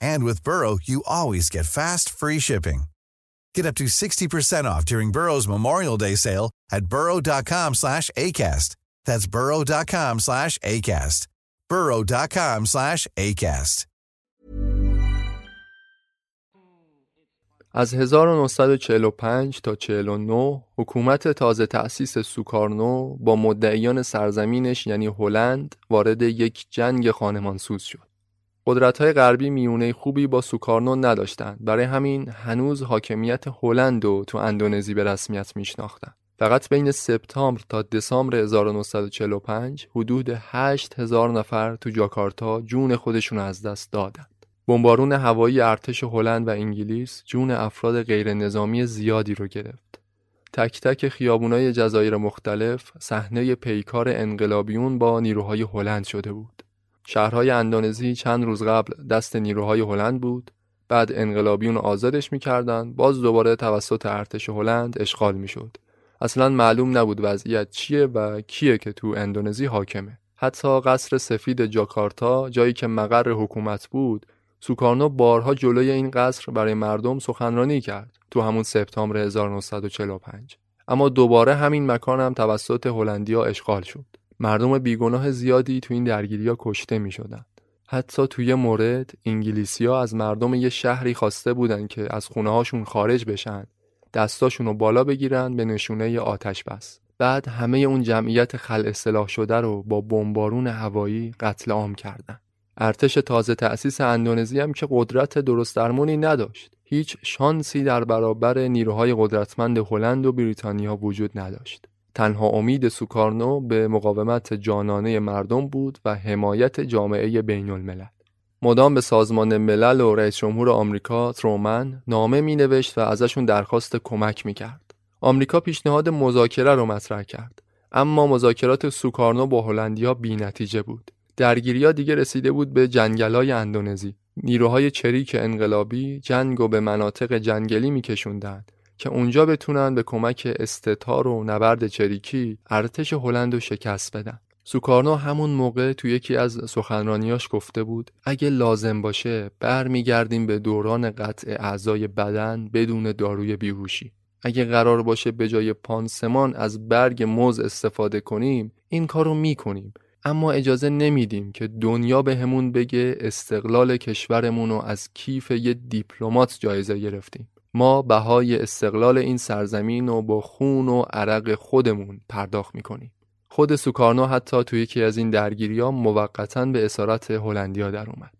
And with Burrow, you always get fast, free shipping. Get up to 60% off during Burrow's Memorial Day sale at burrow.com slash ACAST. That's burrow.com slash ACAST. burrow.com slash ACAST. از 1945 تا 49 حکومت تازه تأسیس سوکارنو با مدعیان سرزمینش یعنی هلند وارد یک جنگ خانمانسوز شد. قدرت های غربی میونه خوبی با سوکارنو نداشتند برای همین هنوز حاکمیت هلند رو تو اندونزی به رسمیت میشناختند فقط بین سپتامبر تا دسامبر 1945 حدود 8000 نفر تو جاکارتا جون خودشون از دست دادند بمبارون هوایی ارتش هلند و انگلیس جون افراد غیر نظامی زیادی رو گرفت. تک تک خیابونای جزایر مختلف صحنه پیکار انقلابیون با نیروهای هلند شده بود. شهرهای اندونزی چند روز قبل دست نیروهای هلند بود. بعد انقلابیون آزادش می‌کردن. باز دوباره توسط ارتش هلند اشغال می‌شد. اصلا معلوم نبود وضعیت چیه و کیه که تو اندونزی حاکمه. حتی قصر سفید جاکارتا جایی که مقر حکومت بود سوکارنو بارها جلوی این قصر برای مردم سخنرانی کرد تو همون سپتامبر 1945 اما دوباره همین مکان هم توسط هلندیا اشغال شد. مردم بیگناه زیادی تو این درگیری ها کشته می شدن. حتی توی مورد انگلیسی ها از مردم یه شهری خواسته بودن که از خونه هاشون خارج بشن دستاشون رو بالا بگیرن به نشونه آتش بس. بعد همه اون جمعیت خل اصلاح شده رو با بمبارون هوایی قتل عام کردن. ارتش تازه تأسیس اندونزی هم که قدرت درست درمونی نداشت. هیچ شانسی در برابر نیروهای قدرتمند هلند و بریتانیا وجود نداشت. تنها امید سوکارنو به مقاومت جانانه مردم بود و حمایت جامعه بین الملل. مدام به سازمان ملل و رئیس جمهور آمریکا ترومن نامه می نوشت و ازشون درخواست کمک می کرد. آمریکا پیشنهاد مذاکره رو مطرح کرد. اما مذاکرات سوکارنو با هلندیا بی نتیجه بود. درگیری دیگه رسیده بود به جنگلای اندونزی. نیروهای چریک انقلابی جنگ و به مناطق جنگلی میکشوندند که اونجا بتونن به کمک استتار و نبرد چریکی ارتش هلند رو شکست بدن. سوکارنو همون موقع تو یکی از سخنرانیاش گفته بود اگه لازم باشه برمیگردیم به دوران قطع اعضای بدن بدون داروی بیهوشی. اگه قرار باشه به جای پانسمان از برگ موز استفاده کنیم این کارو می‌کنیم اما اجازه نمیدیم که دنیا به همون بگه استقلال کشورمون رو از کیف یه دیپلمات جایزه گرفتیم. ما بهای استقلال این سرزمین رو با خون و عرق خودمون پرداخت می‌کنیم. خود سوکارنو حتی توی یکی از این درگیری ها موقتا به اسارت هلندیا در اومد.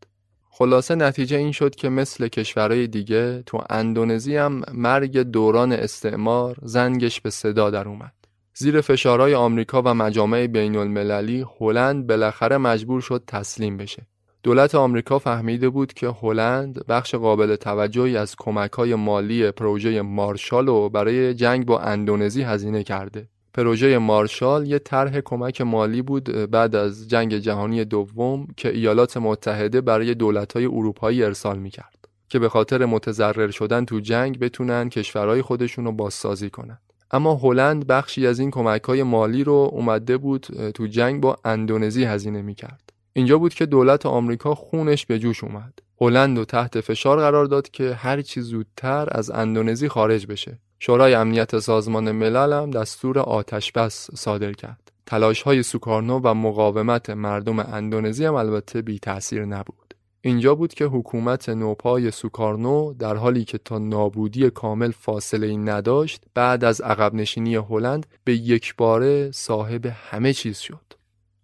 خلاصه نتیجه این شد که مثل کشورهای دیگه تو اندونزی هم مرگ دوران استعمار زنگش به صدا در اومد. زیر فشارهای آمریکا و مجامع بین المللی هلند بالاخره مجبور شد تسلیم بشه. دولت آمریکا فهمیده بود که هلند بخش قابل توجهی از کمک‌های مالی پروژه مارشال رو برای جنگ با اندونزی هزینه کرده. پروژه مارشال یه طرح کمک مالی بود بعد از جنگ جهانی دوم که ایالات متحده برای دولت‌های اروپایی ارسال می‌کرد که به خاطر متضرر شدن تو جنگ بتونن کشورهای خودشون رو بازسازی کنن. اما هلند بخشی از این کمک‌های مالی رو اومده بود تو جنگ با اندونزی هزینه می‌کرد. اینجا بود که دولت آمریکا خونش به جوش اومد. هلند و تحت فشار قرار داد که هر چی زودتر از اندونزی خارج بشه. شورای امنیت سازمان ملل هم دستور آتش بس صادر کرد. تلاش های سوکارنو و مقاومت مردم اندونزی هم البته بی تأثیر نبود. اینجا بود که حکومت نوپای سوکارنو در حالی که تا نابودی کامل فاصله ای نداشت بعد از عقب نشینی هلند به یک باره صاحب همه چیز شد.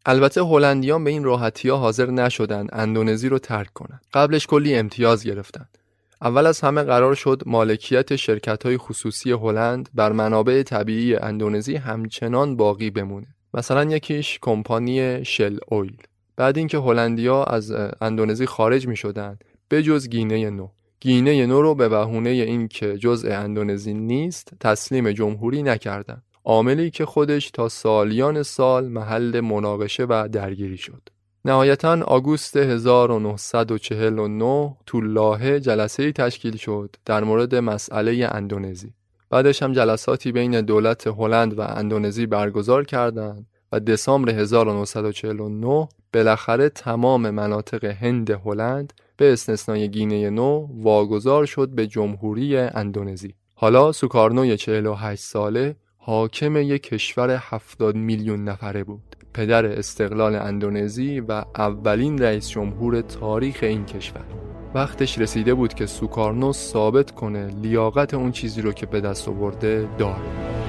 البته هلندیان به این راحتی ها حاضر نشدن اندونزی رو ترک کنند. قبلش کلی امتیاز گرفتند. اول از همه قرار شد مالکیت شرکت های خصوصی هلند بر منابع طبیعی اندونزی همچنان باقی بمونه. مثلا یکیش کمپانی شل اویل. بعد اینکه هلندیا از اندونزی خارج می شدن به جز گینه نو گینه نو رو به بهونه این که جزء اندونزی نیست تسلیم جمهوری نکردند. عاملی که خودش تا سالیان سال محل مناقشه و درگیری شد. نهایتا آگوست 1949 تو لاهه جلسه تشکیل شد در مورد مسئله اندونزی. بعدش هم جلساتی بین دولت هلند و اندونزی برگزار کردند و دسامبر 1949 بالاخره تمام مناطق هند هلند به استثنای گینه نو واگذار شد به جمهوری اندونزی. حالا سوکارنوی 48 ساله حاکم یک کشور 70 میلیون نفره بود. پدر استقلال اندونزی و اولین رئیس جمهور تاریخ این کشور. وقتش رسیده بود که سوکارنو ثابت کنه لیاقت اون چیزی رو که به دست آورده داره.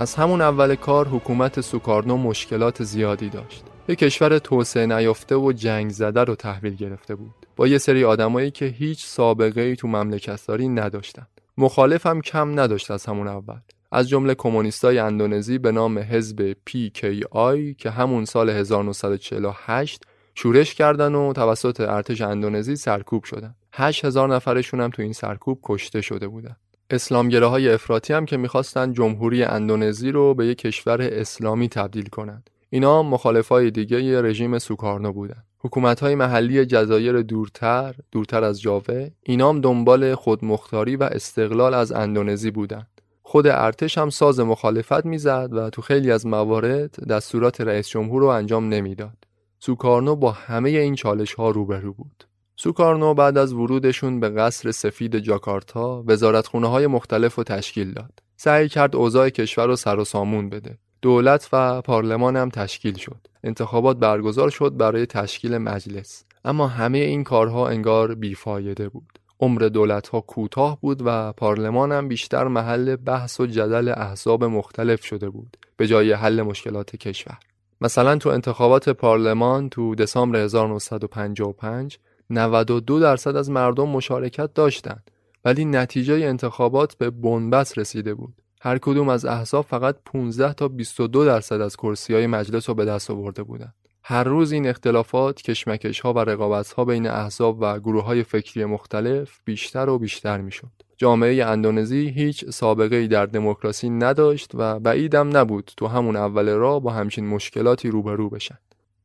از همون اول کار حکومت سوکارنو مشکلات زیادی داشت. یک کشور توسعه نیافته و جنگ زده رو تحویل گرفته بود. با یه سری آدمایی که هیچ سابقه ای تو مملکتداری نداشتند. مخالف هم کم نداشت از همون اول. از جمله کمونیستای اندونزی به نام حزب PKI که همون سال 1948 شورش کردن و توسط ارتش اندونزی سرکوب شدن. 8000 نفرشون هم تو این سرکوب کشته شده بودن. اسلامگره های افراطی هم که می‌خواستن جمهوری اندونزی رو به یک کشور اسلامی تبدیل کنند. اینا مخالفای دیگه رژیم سوکارنو بودن. حکومت های محلی جزایر دورتر، دورتر از جاوه، اینام دنبال خودمختاری و استقلال از اندونزی بودند. خود ارتش هم ساز مخالفت می‌زد و تو خیلی از موارد دستورات رئیس جمهور رو انجام نمی‌داد. سوکارنو با همه این چالش ها روبرو بود. سوکارنو بعد از ورودشون به قصر سفید جاکارتا وزارتخونه های مختلف رو تشکیل داد. سعی کرد اوضاع کشور رو سر و سامون بده. دولت و پارلمان هم تشکیل شد. انتخابات برگزار شد برای تشکیل مجلس. اما همه این کارها انگار بیفایده بود. عمر دولت ها کوتاه بود و پارلمان هم بیشتر محل بحث و جدل احزاب مختلف شده بود به جای حل مشکلات کشور. مثلا تو انتخابات پارلمان تو دسامبر 1955 92 درصد از مردم مشارکت داشتند ولی نتیجه انتخابات به بنبست رسیده بود. هر کدوم از احزاب فقط 15 تا 22 درصد از کرسی های مجلس رو به دست آورده بودند. هر روز این اختلافات، کشمکش ها و رقابت ها بین احزاب و گروه های فکری مختلف بیشتر و بیشتر می شد. جامعه اندونزی هیچ سابقه ای در دموکراسی نداشت و بعیدم نبود تو همون اول راه با همچین مشکلاتی روبرو بشن.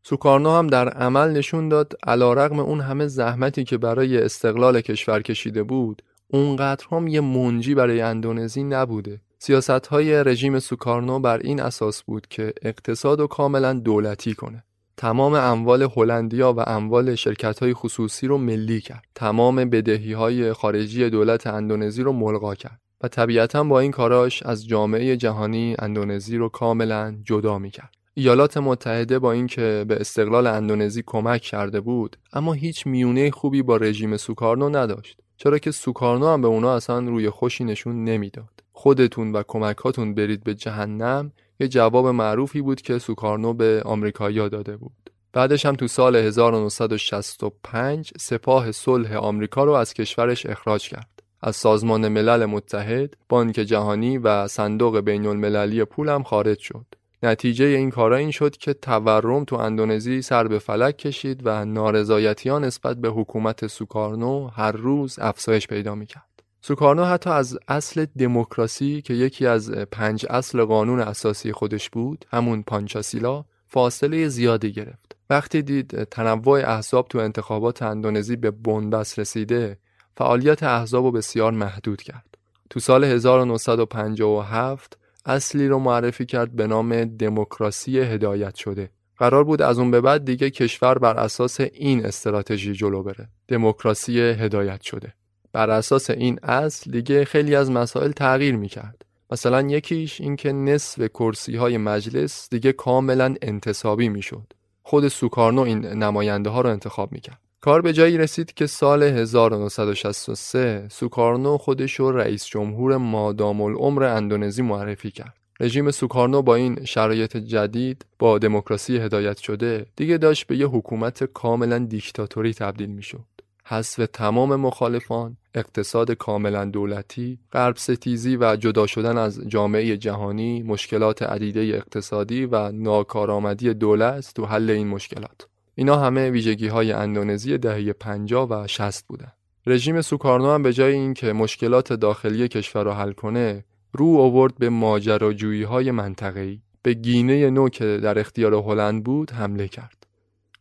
سوکارنو هم در عمل نشون داد علا رقم اون همه زحمتی که برای استقلال کشور کشیده بود اونقدر هم یه منجی برای اندونزی نبوده. سیاست های رژیم سوکارنو بر این اساس بود که اقتصاد و کاملا دولتی کنه. تمام اموال هلندیا و اموال شرکت های خصوصی رو ملی کرد. تمام بدهی های خارجی دولت اندونزی رو ملغا کرد. و طبیعتا با این کاراش از جامعه جهانی اندونزی رو کاملا جدا می کرد ایالات متحده با اینکه به استقلال اندونزی کمک کرده بود اما هیچ میونه خوبی با رژیم سوکارنو نداشت. چرا که سوکارنو هم به اونا اصلا روی خوشی نشون نمی‌داد. خودتون و کمکاتون برید به جهنم یه جواب معروفی بود که سوکارنو به آمریکایی‌ها داده بود. بعدش هم تو سال 1965 سپاه صلح آمریکا رو از کشورش اخراج کرد. از سازمان ملل متحد، بانک جهانی و صندوق بین المللی پول هم خارج شد. نتیجه این کارا این شد که تورم تو اندونزی سر به فلک کشید و نارضایتی ها نسبت به حکومت سوکارنو هر روز افزایش پیدا می‌کرد. سوکارنو حتی از اصل دموکراسی که یکی از پنج اصل قانون اساسی خودش بود همون پانچاسیلا فاصله زیادی گرفت. وقتی دید تنوع احزاب تو انتخابات اندونزی به بنبست رسیده فعالیت احزاب رو بسیار محدود کرد. تو سال 1957 اصلی رو معرفی کرد به نام دموکراسی هدایت شده. قرار بود از اون به بعد دیگه کشور بر اساس این استراتژی جلو بره. دموکراسی هدایت شده. بر اساس این اصل دیگه خیلی از مسائل تغییر می‌کرد. مثلا یکیش اینکه نصف کرسی های مجلس دیگه کاملا انتصابی می‌شد. خود سوکارنو این نماینده ها رو انتخاب می‌کرد. کار به جایی رسید که سال 1963 سوکارنو خودش رو رئیس جمهور مادام العمر اندونزی معرفی کرد. رژیم سوکارنو با این شرایط جدید با دموکراسی هدایت شده دیگه داشت به یه حکومت کاملا دیکتاتوری تبدیل می‌شد. حذف تمام مخالفان، اقتصاد کاملا دولتی، غرب ستیزی و جدا شدن از جامعه جهانی، مشکلات عدیده اقتصادی و ناکارآمدی دولت تو حل این مشکلات. اینا همه ویژگی های اندونزی دهه 50 و 60 بودن. رژیم سوکارنو هم به جای اینکه مشکلات داخلی کشور را حل کنه، رو آورد به ماجراجویی های منطقه‌ای. به گینه نو که در اختیار هلند بود حمله کرد.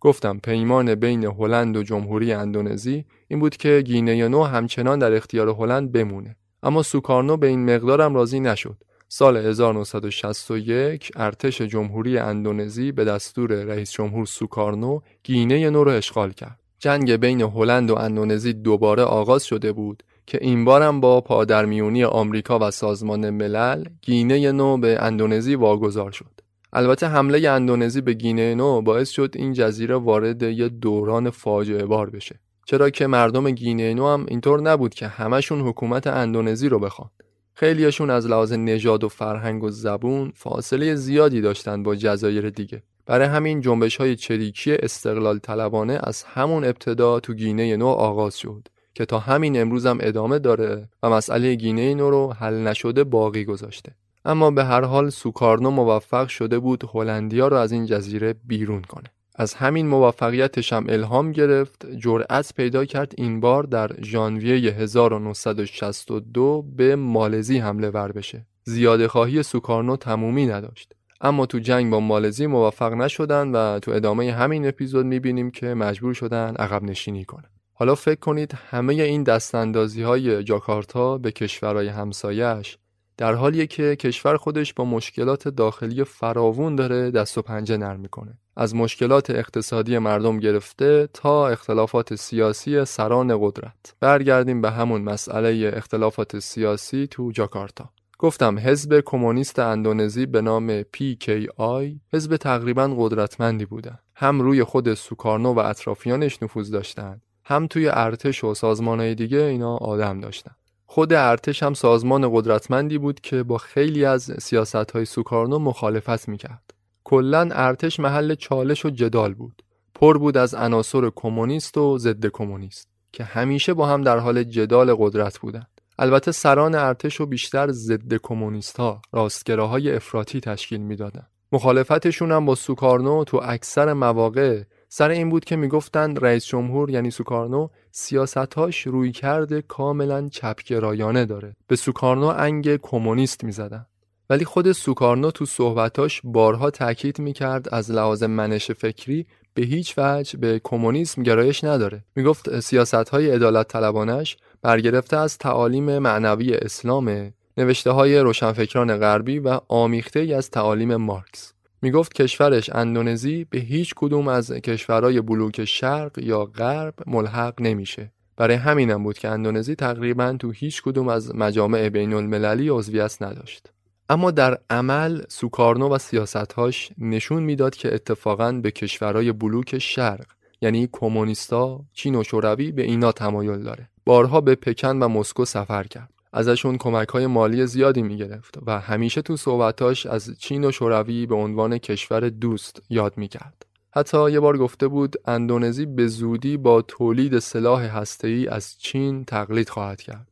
گفتم پیمان بین هلند و جمهوری اندونزی این بود که گینه نو همچنان در اختیار هلند بمونه اما سوکارنو به این مقدارم راضی نشد سال 1961 ارتش جمهوری اندونزی به دستور رئیس جمهور سوکارنو گینه نو را اشغال کرد. جنگ بین هلند و اندونزی دوباره آغاز شده بود که این بارم با پادرمیونی آمریکا و سازمان ملل گینه نو به اندونزی واگذار شد. البته حمله اندونزی به گینه نو باعث شد این جزیره وارد یه دوران فاجعه بار بشه. چرا که مردم گینه نو هم اینطور نبود که همشون حکومت اندونزی رو بخوان. خیلیشون از لحاظ نژاد و فرهنگ و زبون فاصله زیادی داشتن با جزایر دیگه. برای همین جنبش های چریکی استقلال طلبانه از همون ابتدا تو گینه نو آغاز شد که تا همین امروز هم ادامه داره و مسئله گینه نو رو حل نشده باقی گذاشته. اما به هر حال سوکارنو موفق شده بود هلندیا رو از این جزیره بیرون کنه. از همین موفقیتش هم الهام گرفت جرأت پیدا کرد این بار در ژانویه 1962 به مالزی حمله ور بشه. زیاده خواهی سوکارنو تمومی نداشت. اما تو جنگ با مالزی موفق نشدن و تو ادامه همین اپیزود می‌بینیم که مجبور شدن عقب نشینی کنن حالا فکر کنید همه این دستاندازی های جاکارتا به کشورهای همسایش در حالیه که کشور خودش با مشکلات داخلی فراوون داره دست و پنجه نرم می‌کنه. از مشکلات اقتصادی مردم گرفته تا اختلافات سیاسی سران قدرت. برگردیم به همون مسئله اختلافات سیاسی تو جاکارتا. گفتم حزب کمونیست اندونزی به نام PKI حزب تقریبا قدرتمندی بودن. هم روی خود سوکارنو و اطرافیانش نفوذ داشتن هم توی ارتش و سازمانهای دیگه اینا آدم داشتن. خود ارتش هم سازمان قدرتمندی بود که با خیلی از سیاست های سوکارنو مخالفت می‌کرد. کلا ارتش محل چالش و جدال بود. پر بود از عناصر کمونیست و ضد کمونیست که همیشه با هم در حال جدال قدرت بودند. البته سران ارتش و بیشتر ضد کمونیست ها راستگراهای افراطی تشکیل می‌دادند. مخالفتشون هم با سوکارنو تو اکثر مواقع سر این بود که می‌گفتند رئیس جمهور یعنی سوکارنو سیاستاش روی کرده کاملا چپگرایانه داره. به سوکارنو انگ کمونیست می‌زدن. ولی خود سوکارنو تو صحبتاش بارها تاکید می‌کرد از لحاظ منش فکری به هیچ وجه به کمونیسم گرایش نداره. می‌گفت سیاست های عدالت طلبانش برگرفته از تعالیم معنوی اسلام نوشته های روشنفکران غربی و آمیخته از تعالیم مارکس. می گفت کشورش اندونزی به هیچ کدوم از کشورهای بلوک شرق یا غرب ملحق نمیشه. برای همینم بود که اندونزی تقریبا تو هیچ کدوم از مجامع بین المللی عضویت نداشت. اما در عمل سوکارنو و سیاستهاش نشون می‌داد که اتفاقا به کشورهای بلوک شرق یعنی کمونیستا، چین و شوروی به اینا تمایل داره. بارها به پکن و مسکو سفر کرد. ازشون کمک های مالی زیادی می گرفت و همیشه تو صحبتاش از چین و شوروی به عنوان کشور دوست یاد می کرد. حتی یه بار گفته بود اندونزی به زودی با تولید سلاح هسته‌ای از چین تقلید خواهد کرد.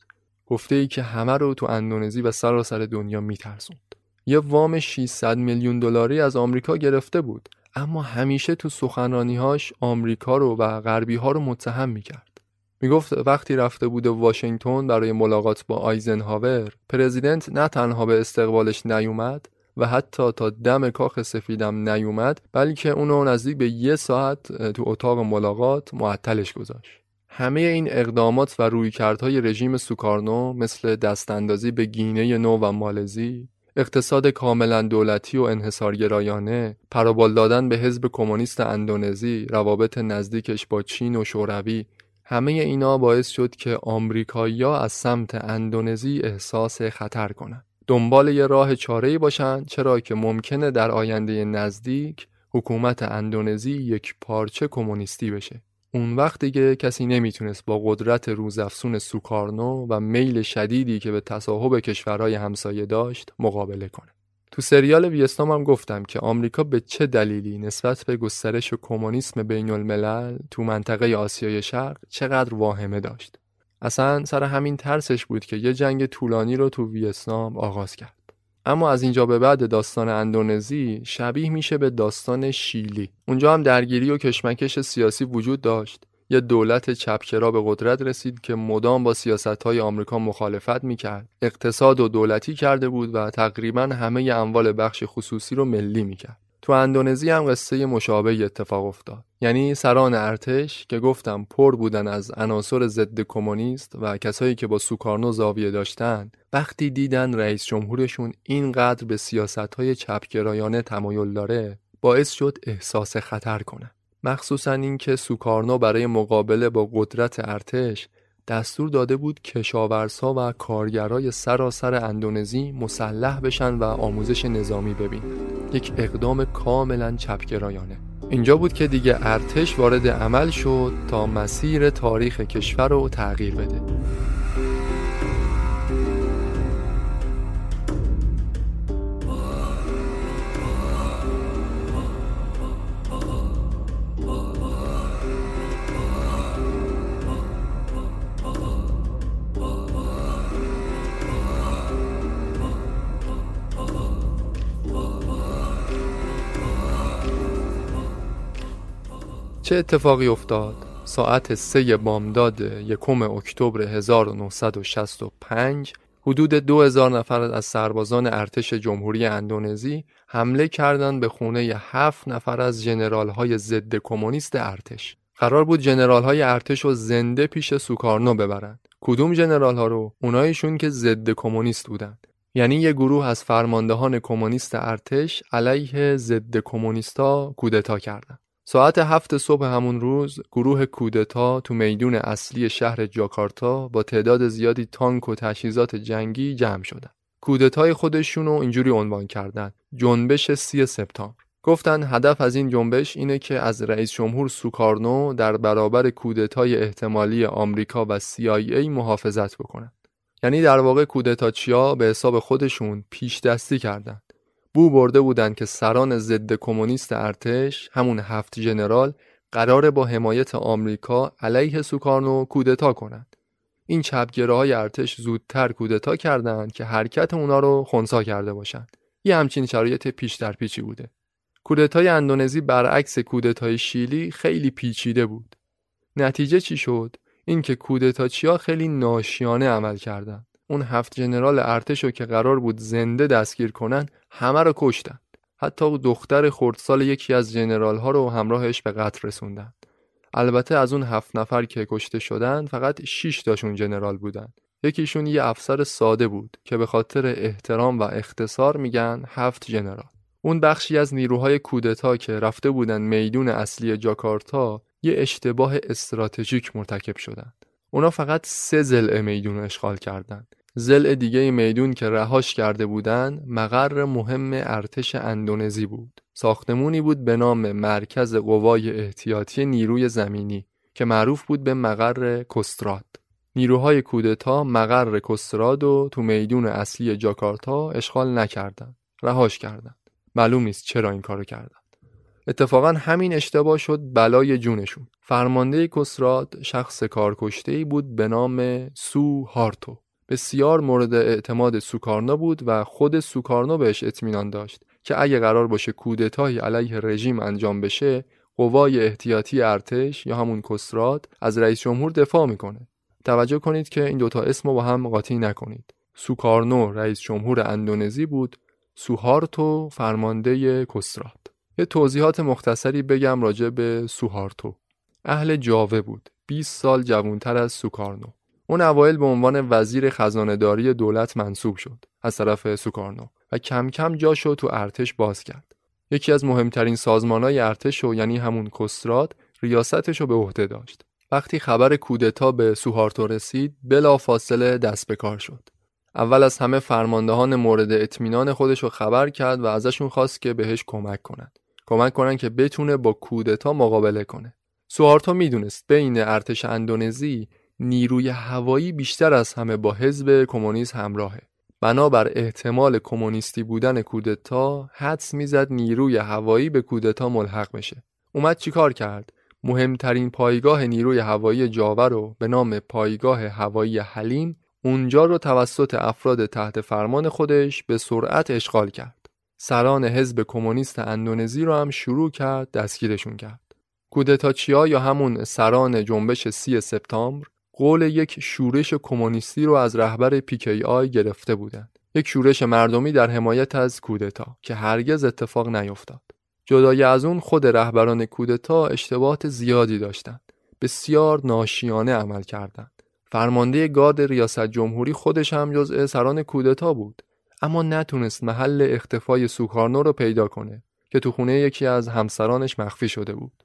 گفته ای که همه رو تو اندونزی و سراسر دنیا میترسوند. یه وام 600 میلیون دلاری از آمریکا گرفته بود اما همیشه تو سخنرانیهاش آمریکا رو و غربی ها رو متهم می‌کرد. می‌گفت وقتی رفته بود واشنگتن برای ملاقات با آیزنهاور پرزیدنت نه تنها به استقبالش نیومد و حتی تا دم کاخ سفیدم نیومد بلکه اونو نزدیک به یه ساعت تو اتاق ملاقات معطلش گذاشت. همه این اقدامات و رویکردهای رژیم سوکارنو مثل دستاندازی به گینه نو و مالزی اقتصاد کاملا دولتی و انحصارگرایانه، پروبال دادن به حزب کمونیست اندونزی، روابط نزدیکش با چین و شوروی همه اینا باعث شد که آمریکایی‌ها از سمت اندونزی احساس خطر کنند. دنبال یه راه چاره‌ای باشن چرا که ممکنه در آینده نزدیک حکومت اندونزی یک پارچه کمونیستی بشه. اون وقت دیگه کسی نمی‌تونست با قدرت روزافزون سوکارنو و میل شدیدی که به تصاحب کشورهای همسایه داشت مقابله کنه. تو سریال ویتنام هم گفتم که آمریکا به چه دلیلی نسبت به گسترش و کمونیسم بین الملل تو منطقه آسیای شرق چقدر واهمه داشت. اصلا سر همین ترسش بود که یه جنگ طولانی رو تو ویتنام آغاز کرد. اما از اینجا به بعد داستان اندونزی شبیه میشه به داستان شیلی. اونجا هم درگیری و کشمکش سیاسی وجود داشت. یه دولت چپکرا به قدرت رسید که مدام با سیاست های آمریکا مخالفت می‌کرد. اقتصاد و دولتی کرده بود و تقریبا همه اموال بخش خصوصی رو ملی می‌کرد. تو اندونزی هم قصه مشابه اتفاق افتاد یعنی سران ارتش که گفتم پر بودن از عناصر ضد کمونیست و کسایی که با سوکارنو زاویه داشتن وقتی دیدن رئیس جمهورشون اینقدر به سیاست های چپگرایانه تمایل داره باعث شد احساس خطر کنه مخصوصا اینکه سوکارنو برای مقابله با قدرت ارتش دستور داده بود کشاورزها و کارگرای سراسر اندونزی مسلح بشن و آموزش نظامی ببینن یک اقدام کاملا چپگرایانه. اینجا بود که دیگه ارتش وارد عمل شد تا مسیر تاریخ کشور رو تغییر بده. چه اتفاقی افتاد؟ ساعت سه بامداد یکم اکتبر 1965 حدود 2000 نفر از سربازان ارتش جمهوری اندونزی حمله کردند به خونه هفت نفر از جنرال های ضد کمونیست ارتش. قرار بود جنرال های ارتش رو زنده پیش سوکارنو ببرند. کدوم جنرال ها رو؟ اونایشون که ضد کمونیست بودند. یعنی یه گروه از فرماندهان کمونیست ارتش علیه ضد کمونیستا کودتا کردند. ساعت هفت صبح همون روز گروه کودتا تو میدون اصلی شهر جاکارتا با تعداد زیادی تانک و تجهیزات جنگی جمع شدن. کودتای خودشون رو اینجوری عنوان کردن جنبش سی سپتامبر گفتن هدف از این جنبش اینه که از رئیس جمهور سوکارنو در برابر کودتای احتمالی آمریکا و CIA محافظت بکنن. یعنی در واقع کودتاچیا به حساب خودشون پیش دستی کردند. بو برده بودند که سران ضد کمونیست ارتش همون هفت جنرال قراره با حمایت آمریکا علیه سوکارنو کودتا کنند. این چپگره های ارتش زودتر کودتا کردند که حرکت اونا رو خونسا کرده باشند. یه همچین شرایط پیش در پیچی بوده. کودتای اندونزی برعکس کودتای شیلی خیلی پیچیده بود. نتیجه چی شد؟ اینکه کودتاچیا خیلی ناشیانه عمل کردند. اون هفت جنرال ارتش رو که قرار بود زنده دستگیر کنن همه رو کشتن. حتی دختر خردسال یکی از جنرال ها رو همراهش به قتل رسوندن. البته از اون هفت نفر که کشته شدن فقط 6 تاشون جنرال بودن. یکیشون یه افسر ساده بود که به خاطر احترام و اختصار میگن هفت جنرال. اون بخشی از نیروهای کودتا که رفته بودن میدون اصلی جاکارتا یه اشتباه استراتژیک مرتکب شدند. اونا فقط سه زل میدون اشغال کردند زل دیگه میدون که رهاش کرده بودن مقر مهم ارتش اندونزی بود. ساختمونی بود به نام مرکز قوای احتیاطی نیروی زمینی که معروف بود به مقر کستراد. نیروهای کودتا مقر کستراد و تو میدون اصلی جاکارتا اشغال نکردند. رهاش کردند. معلوم نیست چرا این کارو کردند. اتفاقا همین اشتباه شد بلای جونشون. فرمانده کسراد شخص کارکشته بود به نام سو هارتو. بسیار مورد اعتماد سوکارنو بود و خود سوکارنو بهش اطمینان داشت که اگه قرار باشه کودتایی علیه رژیم انجام بشه قوای احتیاطی ارتش یا همون کسرات از رئیس جمهور دفاع می‌کنه توجه کنید که این دوتا اسم رو با هم قاطی نکنید سوکارنو رئیس جمهور اندونزی بود سوهارتو فرمانده کسرات یه توضیحات مختصری بگم راجع به سوهارتو اهل جاوه بود 20 سال جوانتر از سوکارنو اون اوایل به عنوان وزیر خزانهداری دولت منصوب شد از طرف سوکارنو و کم کم جاشو تو ارتش باز کرد. یکی از مهمترین سازمانهای ارتش و یعنی همون کستراد ریاستش رو به عهده داشت. وقتی خبر کودتا به سوهارتو رسید بلا فاصله دست به کار شد. اول از همه فرماندهان مورد اطمینان خودش رو خبر کرد و ازشون خواست که بهش کمک کنند. کمک کنن که بتونه با کودتا مقابله کنه. سوارتو می‌دونست بین ارتش اندونزی نیروی هوایی بیشتر از همه با حزب کمونیست همراهه. بنابر احتمال کمونیستی بودن کودتا حدس می‌زد نیروی هوایی به کودتا ملحق بشه. اومد چیکار کرد؟ مهمترین پایگاه نیروی هوایی جاوه رو به نام پایگاه هوایی حلیم اونجا رو توسط افراد تحت فرمان خودش به سرعت اشغال کرد. سران حزب کمونیست اندونزی رو هم شروع کرد دستگیرشون کرد. کودتاچیا یا همون سران جنبش سی سپتامبر قول یک شورش کمونیستی رو از رهبر پیکی آی گرفته بودند. یک شورش مردمی در حمایت از کودتا که هرگز اتفاق نیفتاد. جدای از اون خود رهبران کودتا اشتباهات زیادی داشتند. بسیار ناشیانه عمل کردند. فرمانده گارد ریاست جمهوری خودش هم جزء سران کودتا بود اما نتونست محل اختفای سوکارنو رو پیدا کنه که تو خونه یکی از همسرانش مخفی شده بود.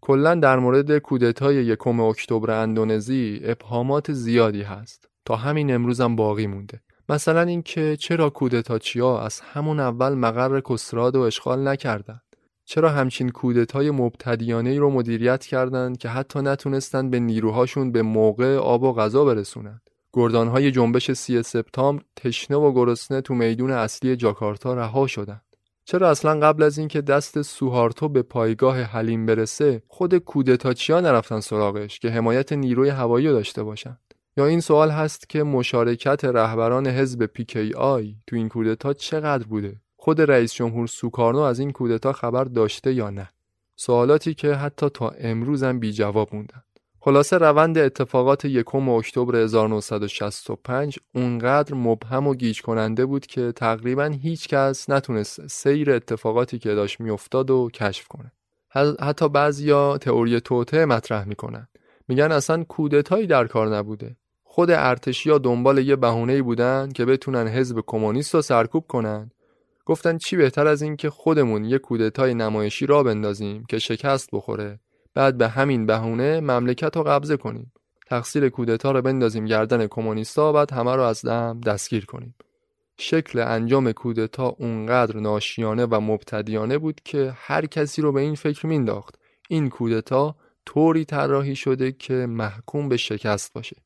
کلا در مورد کودتای یکم اکتبر اندونزی ابهامات زیادی هست. تا همین امروزم باقی مونده. مثلا اینکه چرا کودتاچیا از همون اول مقر کسراد و اشغال نکردند؟ چرا همچین کودتای مبتدیانه ای رو مدیریت کردند که حتی نتونستند به نیروهاشون به موقع آب و غذا برسونند؟ گردانهای جنبش سی سپتامبر تشنه و گرسنه تو میدون اصلی جاکارتا رها شدند. چرا اصلا قبل از اینکه دست سوهارتو به پایگاه حلیم برسه خود کودتاچیا نرفتن سراغش که حمایت نیروی هوایی داشته باشند؟ یا این سوال هست که مشارکت رهبران حزب PKI تو این کودتا چقدر بوده؟ خود رئیس جمهور سوکارنو از این کودتا خبر داشته یا نه؟ سوالاتی که حتی تا امروز بی جواب موندن. خلاصه روند اتفاقات یکم اکتبر 1965 اونقدر مبهم و گیج کننده بود که تقریبا هیچ کس نتونست سیر اتفاقاتی که داشت میافتاد و کشف کنه. حتی بعضیا تئوری توته مطرح می‌کنن. میگن اصلا کودتایی در کار نبوده. خود ارتشیا دنبال یه بهونه‌ای بودن که بتونن حزب کمونیست رو سرکوب کنن. گفتن چی بهتر از این که خودمون یه کودتای نمایشی را بندازیم که شکست بخوره بعد به همین بهونه مملکت رو قبضه کنیم. تقصیر کودتا رو بندازیم گردن کمونیستا بعد همه رو از دم دستگیر کنیم. شکل انجام کودتا اونقدر ناشیانه و مبتدیانه بود که هر کسی رو به این فکر مینداخت این کودتا طوری طراحی شده که محکوم به شکست باشه.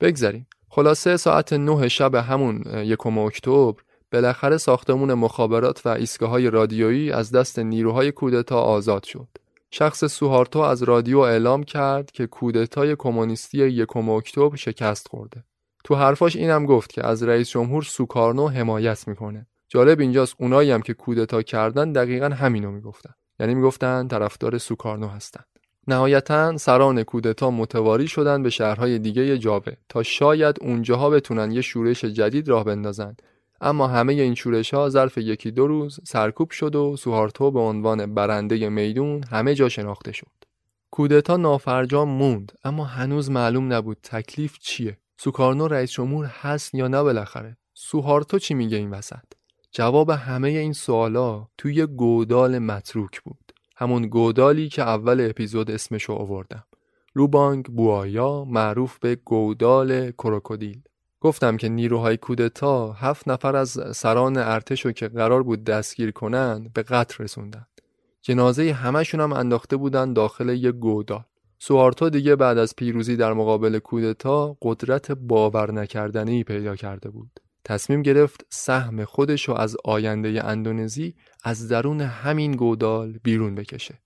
بگذریم. خلاصه ساعت نه شب همون یکم اکتبر بالاخره ساختمون مخابرات و ایستگاه های رادیویی از دست نیروهای کودتا آزاد شد. شخص سوهارتو از رادیو اعلام کرد که کودتای کمونیستی یکم اکتبر شکست خورده. تو حرفاش اینم گفت که از رئیس جمهور سوکارنو حمایت می‌کنه. جالب اینجاست اونایی هم که کودتا کردن دقیقا همینو می‌گفتن. یعنی می‌گفتن طرفدار سوکارنو هستن. نهایتا سران کودتا متواری شدن به شهرهای دیگه جابه تا شاید اونجاها بتونن یه شورش جدید راه بندازن اما همه این شورش ها ظرف یکی دو روز سرکوب شد و سوهارتو به عنوان برنده میدون همه جا شناخته شد. کودتا نافرجام موند اما هنوز معلوم نبود تکلیف چیه. سوکارنو رئیس جمهور هست یا نه بالاخره. سوهارتو چی میگه این وسط؟ جواب همه این سوالا توی گودال متروک بود. همون گودالی که اول اپیزود اسمشو آوردم. لوبانگ بوایا معروف به گودال کروکودیل. گفتم که نیروهای کودتا هفت نفر از سران ارتش که قرار بود دستگیر کنن به قتل رسوندن. جنازه همشون هم انداخته بودن داخل یک گودال. سوارتو دیگه بعد از پیروزی در مقابل کودتا قدرت باور نکردنی پیدا کرده بود. تصمیم گرفت سهم خودش رو از آینده اندونزی از درون همین گودال بیرون بکشه.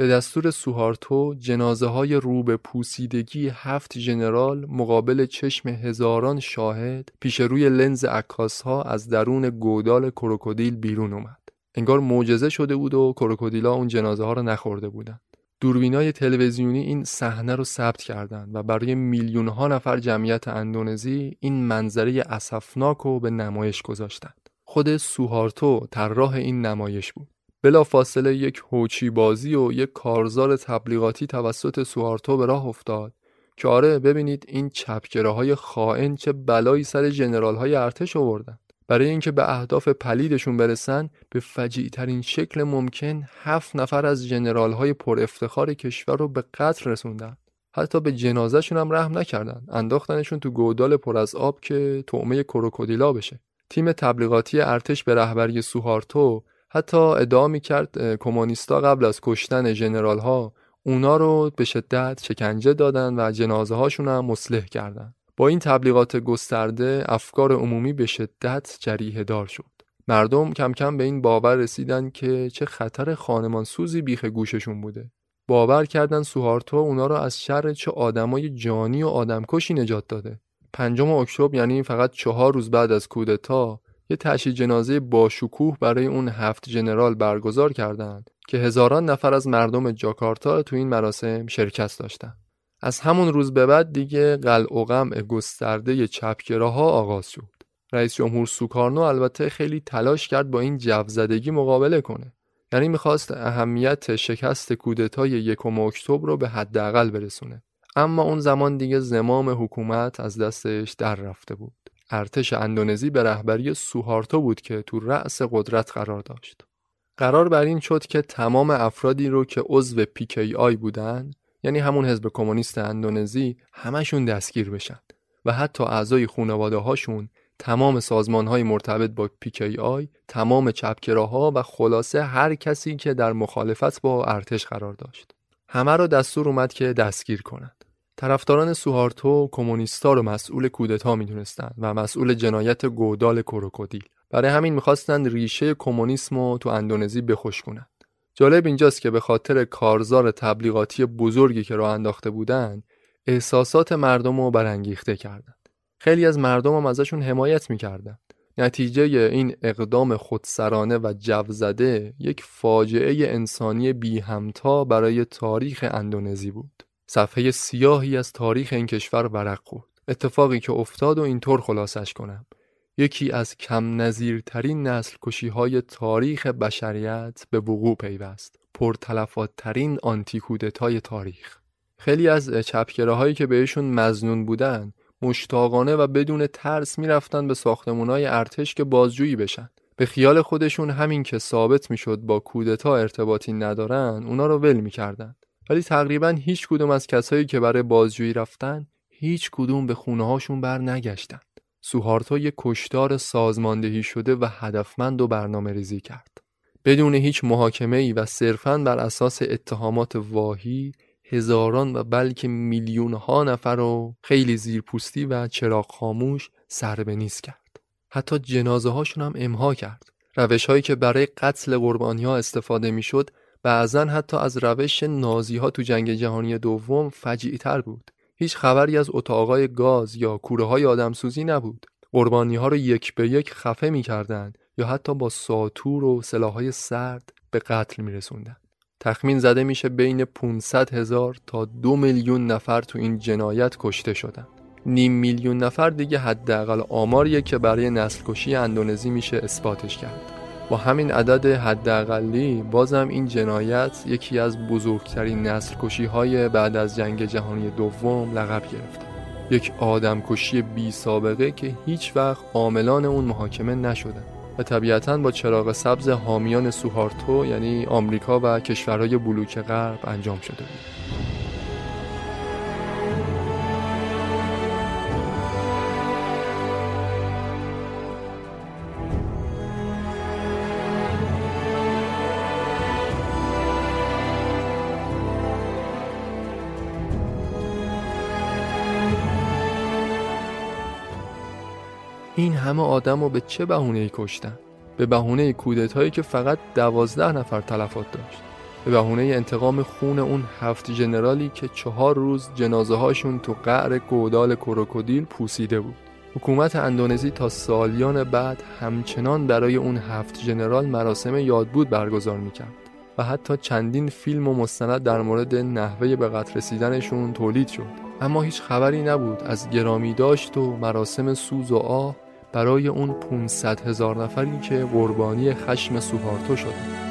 به دستور سوهارتو جنازه های رو به پوسیدگی هفت ژنرال مقابل چشم هزاران شاهد پیش روی لنز عکاس ها از درون گودال کروکودیل بیرون اومد. انگار معجزه شده بود و کروکودیلا اون جنازه ها رو نخورده بودن. دوربینای تلویزیونی این صحنه رو ثبت کردند و برای میلیون ها نفر جمعیت اندونزی این منظره اسفناک رو به نمایش گذاشتند. خود سوهارتو طراح این نمایش بود. بلا فاصله یک هوچی بازی و یک کارزار تبلیغاتی توسط سوارتو به راه افتاد که آره ببینید این های خائن چه بلایی سر جنرال های ارتش آوردن. برای اینکه به اهداف پلیدشون برسن به فجیع ترین شکل ممکن هفت نفر از جنرال های پر افتخار کشور رو به قتل رسوندن. حتی به جنازهشون هم رحم نکردن. انداختنشون تو گودال پر از آب که طعمه کروکودیلا بشه. تیم تبلیغاتی ارتش به رهبری سوهارتو حتی ادعا کرد کمونیستا قبل از کشتن ژنرال ها اونا رو به شدت شکنجه دادن و جنازه هاشون هم مسلح کردن. با این تبلیغات گسترده افکار عمومی به شدت جریه دار شد. مردم کم کم به این باور رسیدن که چه خطر خانمان سوزی بیخ گوششون بوده. باور کردن سوهارتو اونا رو از شر چه آدمای جانی و آدمکشی نجات داده. پنجم اکتبر یعنی فقط چهار روز بعد از کودتا یه تشییع جنازه با شکوه برای اون هفت جنرال برگزار کردند که هزاران نفر از مردم جاکارتا تو این مراسم شرکت داشتند. از همون روز به بعد دیگه قلع و قمع گسترده چپگراها آغاز شد. رئیس جمهور سوکارنو البته خیلی تلاش کرد با این جوزدگی مقابله کنه. یعنی می‌خواست اهمیت شکست کودتای یکم اکتبر رو به حداقل برسونه. اما اون زمان دیگه زمام حکومت از دستش در رفته بود. ارتش اندونزی به رهبری سوهارتو بود که تو رأس قدرت قرار داشت. قرار بر این شد که تمام افرادی رو که عضو پیکی آی بودن یعنی همون حزب کمونیست اندونزی همشون دستگیر بشن و حتی اعضای خانواده هاشون تمام سازمان های مرتبط با پیکی آی تمام چپکراها و خلاصه هر کسی که در مخالفت با ارتش قرار داشت همه را دستور اومد که دستگیر کنند طرفداران سوهارتو کمونیستا رو مسئول کودتا می‌دونستند و مسئول جنایت گودال کروکودیل. برای همین می‌خواستند ریشه کمونیسم رو تو اندونزی بخوش کنند جالب اینجاست که به خاطر کارزار تبلیغاتی بزرگی که راه انداخته بودند احساسات مردم رو برانگیخته کردند خیلی از مردم هم ازشون حمایت می‌کردند نتیجه این اقدام خودسرانه و جوزده یک فاجعه انسانی بی همتا برای تاریخ اندونزی بود. صفحه سیاهی از تاریخ این کشور ورق خورد. اتفاقی که افتاد و اینطور خلاصش کنم. یکی از کم نظیرترین نسل کشی های تاریخ بشریت به وقوع پیوست. پرتلفات ترین آنتی های تاریخ. خیلی از هایی که بهشون مزنون بودن مشتاقانه و بدون ترس می‌رفتن به های ارتش که بازجویی بشن. به خیال خودشون همین که ثابت می‌شد با کودتا ارتباطی ندارن اونا رو ول می‌کردن. ولی تقریبا هیچ کدوم از کسایی که برای بازجویی رفتن هیچ کدوم به خونه هاشون بر نگشتن. سوهارتا یک کشتار سازماندهی شده و هدفمند و برنامه ریزی کرد. بدون هیچ محاکمه ای و صرفاً بر اساس اتهامات واهی هزاران و بلکه میلیون ها نفر رو خیلی زیرپوستی و چراغ خاموش سر به نیست کرد. حتی جنازه هاشون هم امها کرد. روش هایی که برای قتل قربانی ها استفاده می‌شد بعضا حتی از روش نازی ها تو جنگ جهانی دوم فجیع تر بود. هیچ خبری از اتاقای گاز یا کوره های آدمسوزی نبود. قربانی ها رو یک به یک خفه می کردن یا حتی با ساتور و سلاحهای سرد به قتل می رسوندن. تخمین زده میشه بین 500 هزار تا دو میلیون نفر تو این جنایت کشته شدن نیم میلیون نفر دیگه حداقل آماریه که برای نسل کشی اندونزی میشه اثباتش کرد. با همین عدد حداقلی بازم این جنایت یکی از بزرگترین نسل کشی های بعد از جنگ جهانی دوم لقب گرفت. یک آدم کشی بی سابقه که هیچ وقت عاملان اون محاکمه نشدن و طبیعتا با چراغ سبز حامیان سوهارتو یعنی آمریکا و کشورهای بلوک غرب انجام شده بود. همه آدم رو به چه بهونه کشتن؟ به بهونه کودتایی که فقط دوازده نفر تلفات داشت. به بهونه انتقام خون اون هفت جنرالی که چهار روز جنازه هاشون تو قعر گودال کروکودیل پوسیده بود. حکومت اندونزی تا سالیان بعد همچنان برای اون هفت جنرال مراسم یادبود برگزار می‌کرد و حتی چندین فیلم و مستند در مورد نحوه به قتل رسیدنشون تولید شد. اما هیچ خبری نبود از گرامی داشت و مراسم سوز و آه برای اون 500 هزار نفری که قربانی خشم سوهارتو شدند.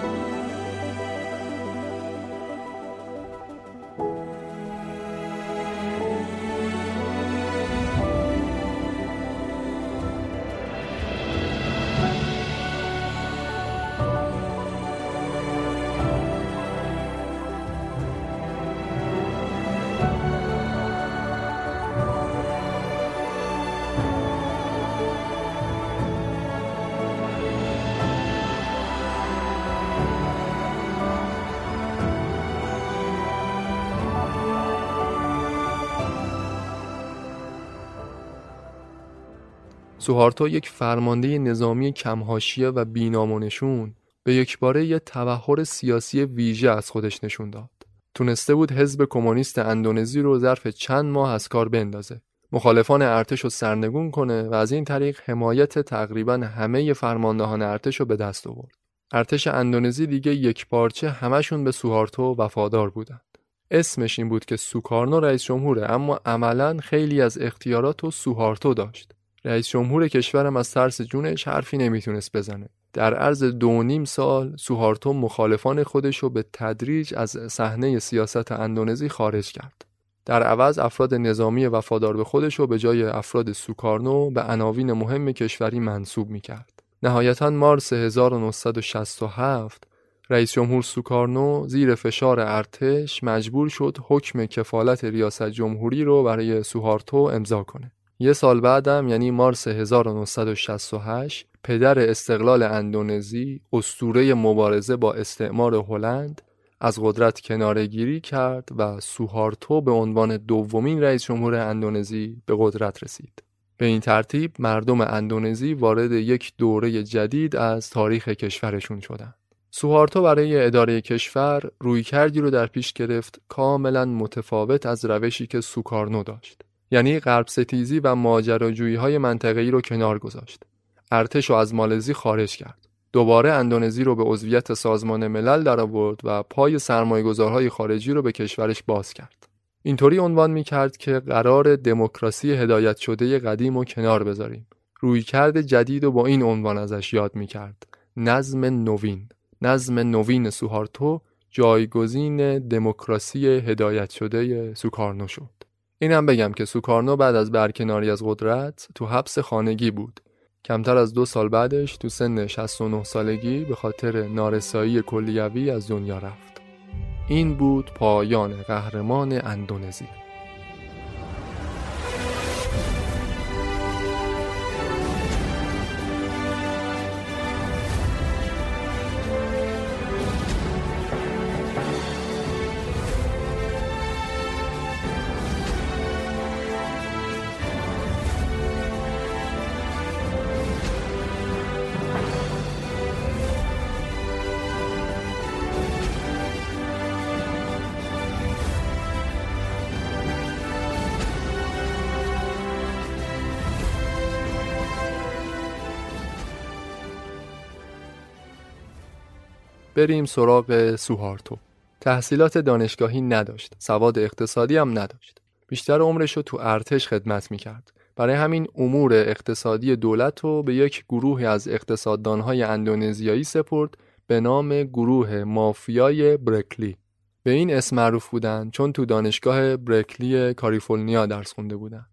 سوهارتو یک فرمانده نظامی کمهاشیه و بینامونشون به یک باره یه تبهر سیاسی ویژه از خودش نشون داد. تونسته بود حزب کمونیست اندونزی رو ظرف چند ماه از کار بندازه. مخالفان ارتش رو سرنگون کنه و از این طریق حمایت تقریبا همه فرماندهان ارتش رو به دست آورد. ارتش اندونزی دیگه یک پارچه همشون به سوهارتو وفادار بودند. اسمش این بود که سوکارنو رئیس جمهوره اما عملا خیلی از اختیارات و سوهارتو داشت. رئیس جمهور کشورم از ترس جونش حرفی نمی‌تونست بزنه. در عرض دو نیم سال سوهارتو مخالفان خودش رو به تدریج از صحنه سیاست اندونزی خارج کرد. در عوض افراد نظامی وفادار به خودش رو به جای افراد سوکارنو به عناوین مهم کشوری منصوب می کرد. نهایتا مارس 1967 رئیس جمهور سوکارنو زیر فشار ارتش مجبور شد حکم کفالت ریاست جمهوری رو برای سوهارتو امضا کنه. یه سال بعدم یعنی مارس 1968 پدر استقلال اندونزی استوره مبارزه با استعمار هلند از قدرت کنارگیری کرد و سوهارتو به عنوان دومین رئیس جمهور اندونزی به قدرت رسید. به این ترتیب مردم اندونزی وارد یک دوره جدید از تاریخ کشورشون شدند. سوهارتو برای اداره کشور روی کردی رو در پیش گرفت کاملا متفاوت از روشی که سوکارنو داشت. یعنی غرب ستیزی و ماجراجویی های منطقه‌ای رو کنار گذاشت. ارتش رو از مالزی خارج کرد. دوباره اندونزی رو به عضویت سازمان ملل درآورد و پای سرمایه‌گذارهای خارجی رو به کشورش باز کرد. اینطوری عنوان می کرد که قرار دموکراسی هدایت شده قدیم و کنار بذاریم. رویکرد جدید و با این عنوان ازش یاد می کرد. نظم نوین. نظم نوین سوهارتو جایگزین دموکراسی هدایت شده سوکارنو شد. اینم بگم که سوکارنو بعد از برکناری از قدرت تو حبس خانگی بود کمتر از دو سال بعدش تو سن 69 سالگی به خاطر نارسایی کلیوی از دنیا رفت. این بود پایان قهرمان اندونزی. بریم سراغ سوهارتو. تحصیلات دانشگاهی نداشت. سواد اقتصادی هم نداشت. بیشتر عمرش رو تو ارتش خدمت می‌کرد. برای همین امور اقتصادی دولت رو به یک گروه از اقتصاددانهای اندونزیایی سپرد به نام گروه مافیای برکلی. به این اسم معروف بودن چون تو دانشگاه برکلی کالیفرنیا درس خونده بودن.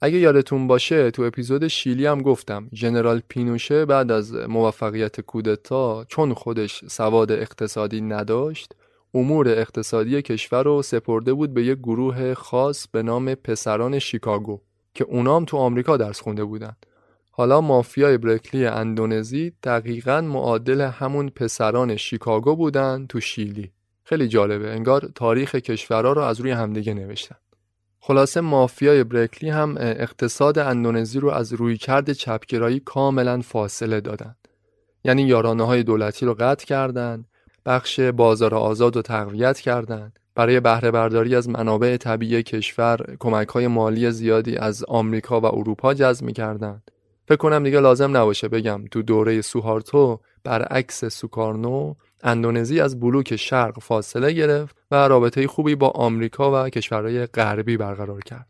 اگه یادتون باشه تو اپیزود شیلی هم گفتم ژنرال پینوشه بعد از موفقیت کودتا چون خودش سواد اقتصادی نداشت امور اقتصادی کشور رو سپرده بود به یک گروه خاص به نام پسران شیکاگو که اونام تو آمریکا درس خونده بودن. حالا مافیای برکلی اندونزی دقیقا معادل همون پسران شیکاگو بودن تو شیلی. خیلی جالبه انگار تاریخ کشورها رو از روی همدیگه نوشتن. خلاصه مافیای برکلی هم اقتصاد اندونزی رو از رویکرد چپگرایی کاملا فاصله دادند. یعنی یارانه های دولتی رو قطع کردند، بخش بازار آزاد رو تقویت کردند، برای بهره برداری از منابع طبیعی کشور کمک های مالی زیادی از آمریکا و اروپا جذب می‌کردند. فکر کنم دیگه لازم نباشه بگم تو دوره سوهارتو برعکس سوکارنو اندونزی از بلوک شرق فاصله گرفت و رابطه خوبی با آمریکا و کشورهای غربی برقرار کرد.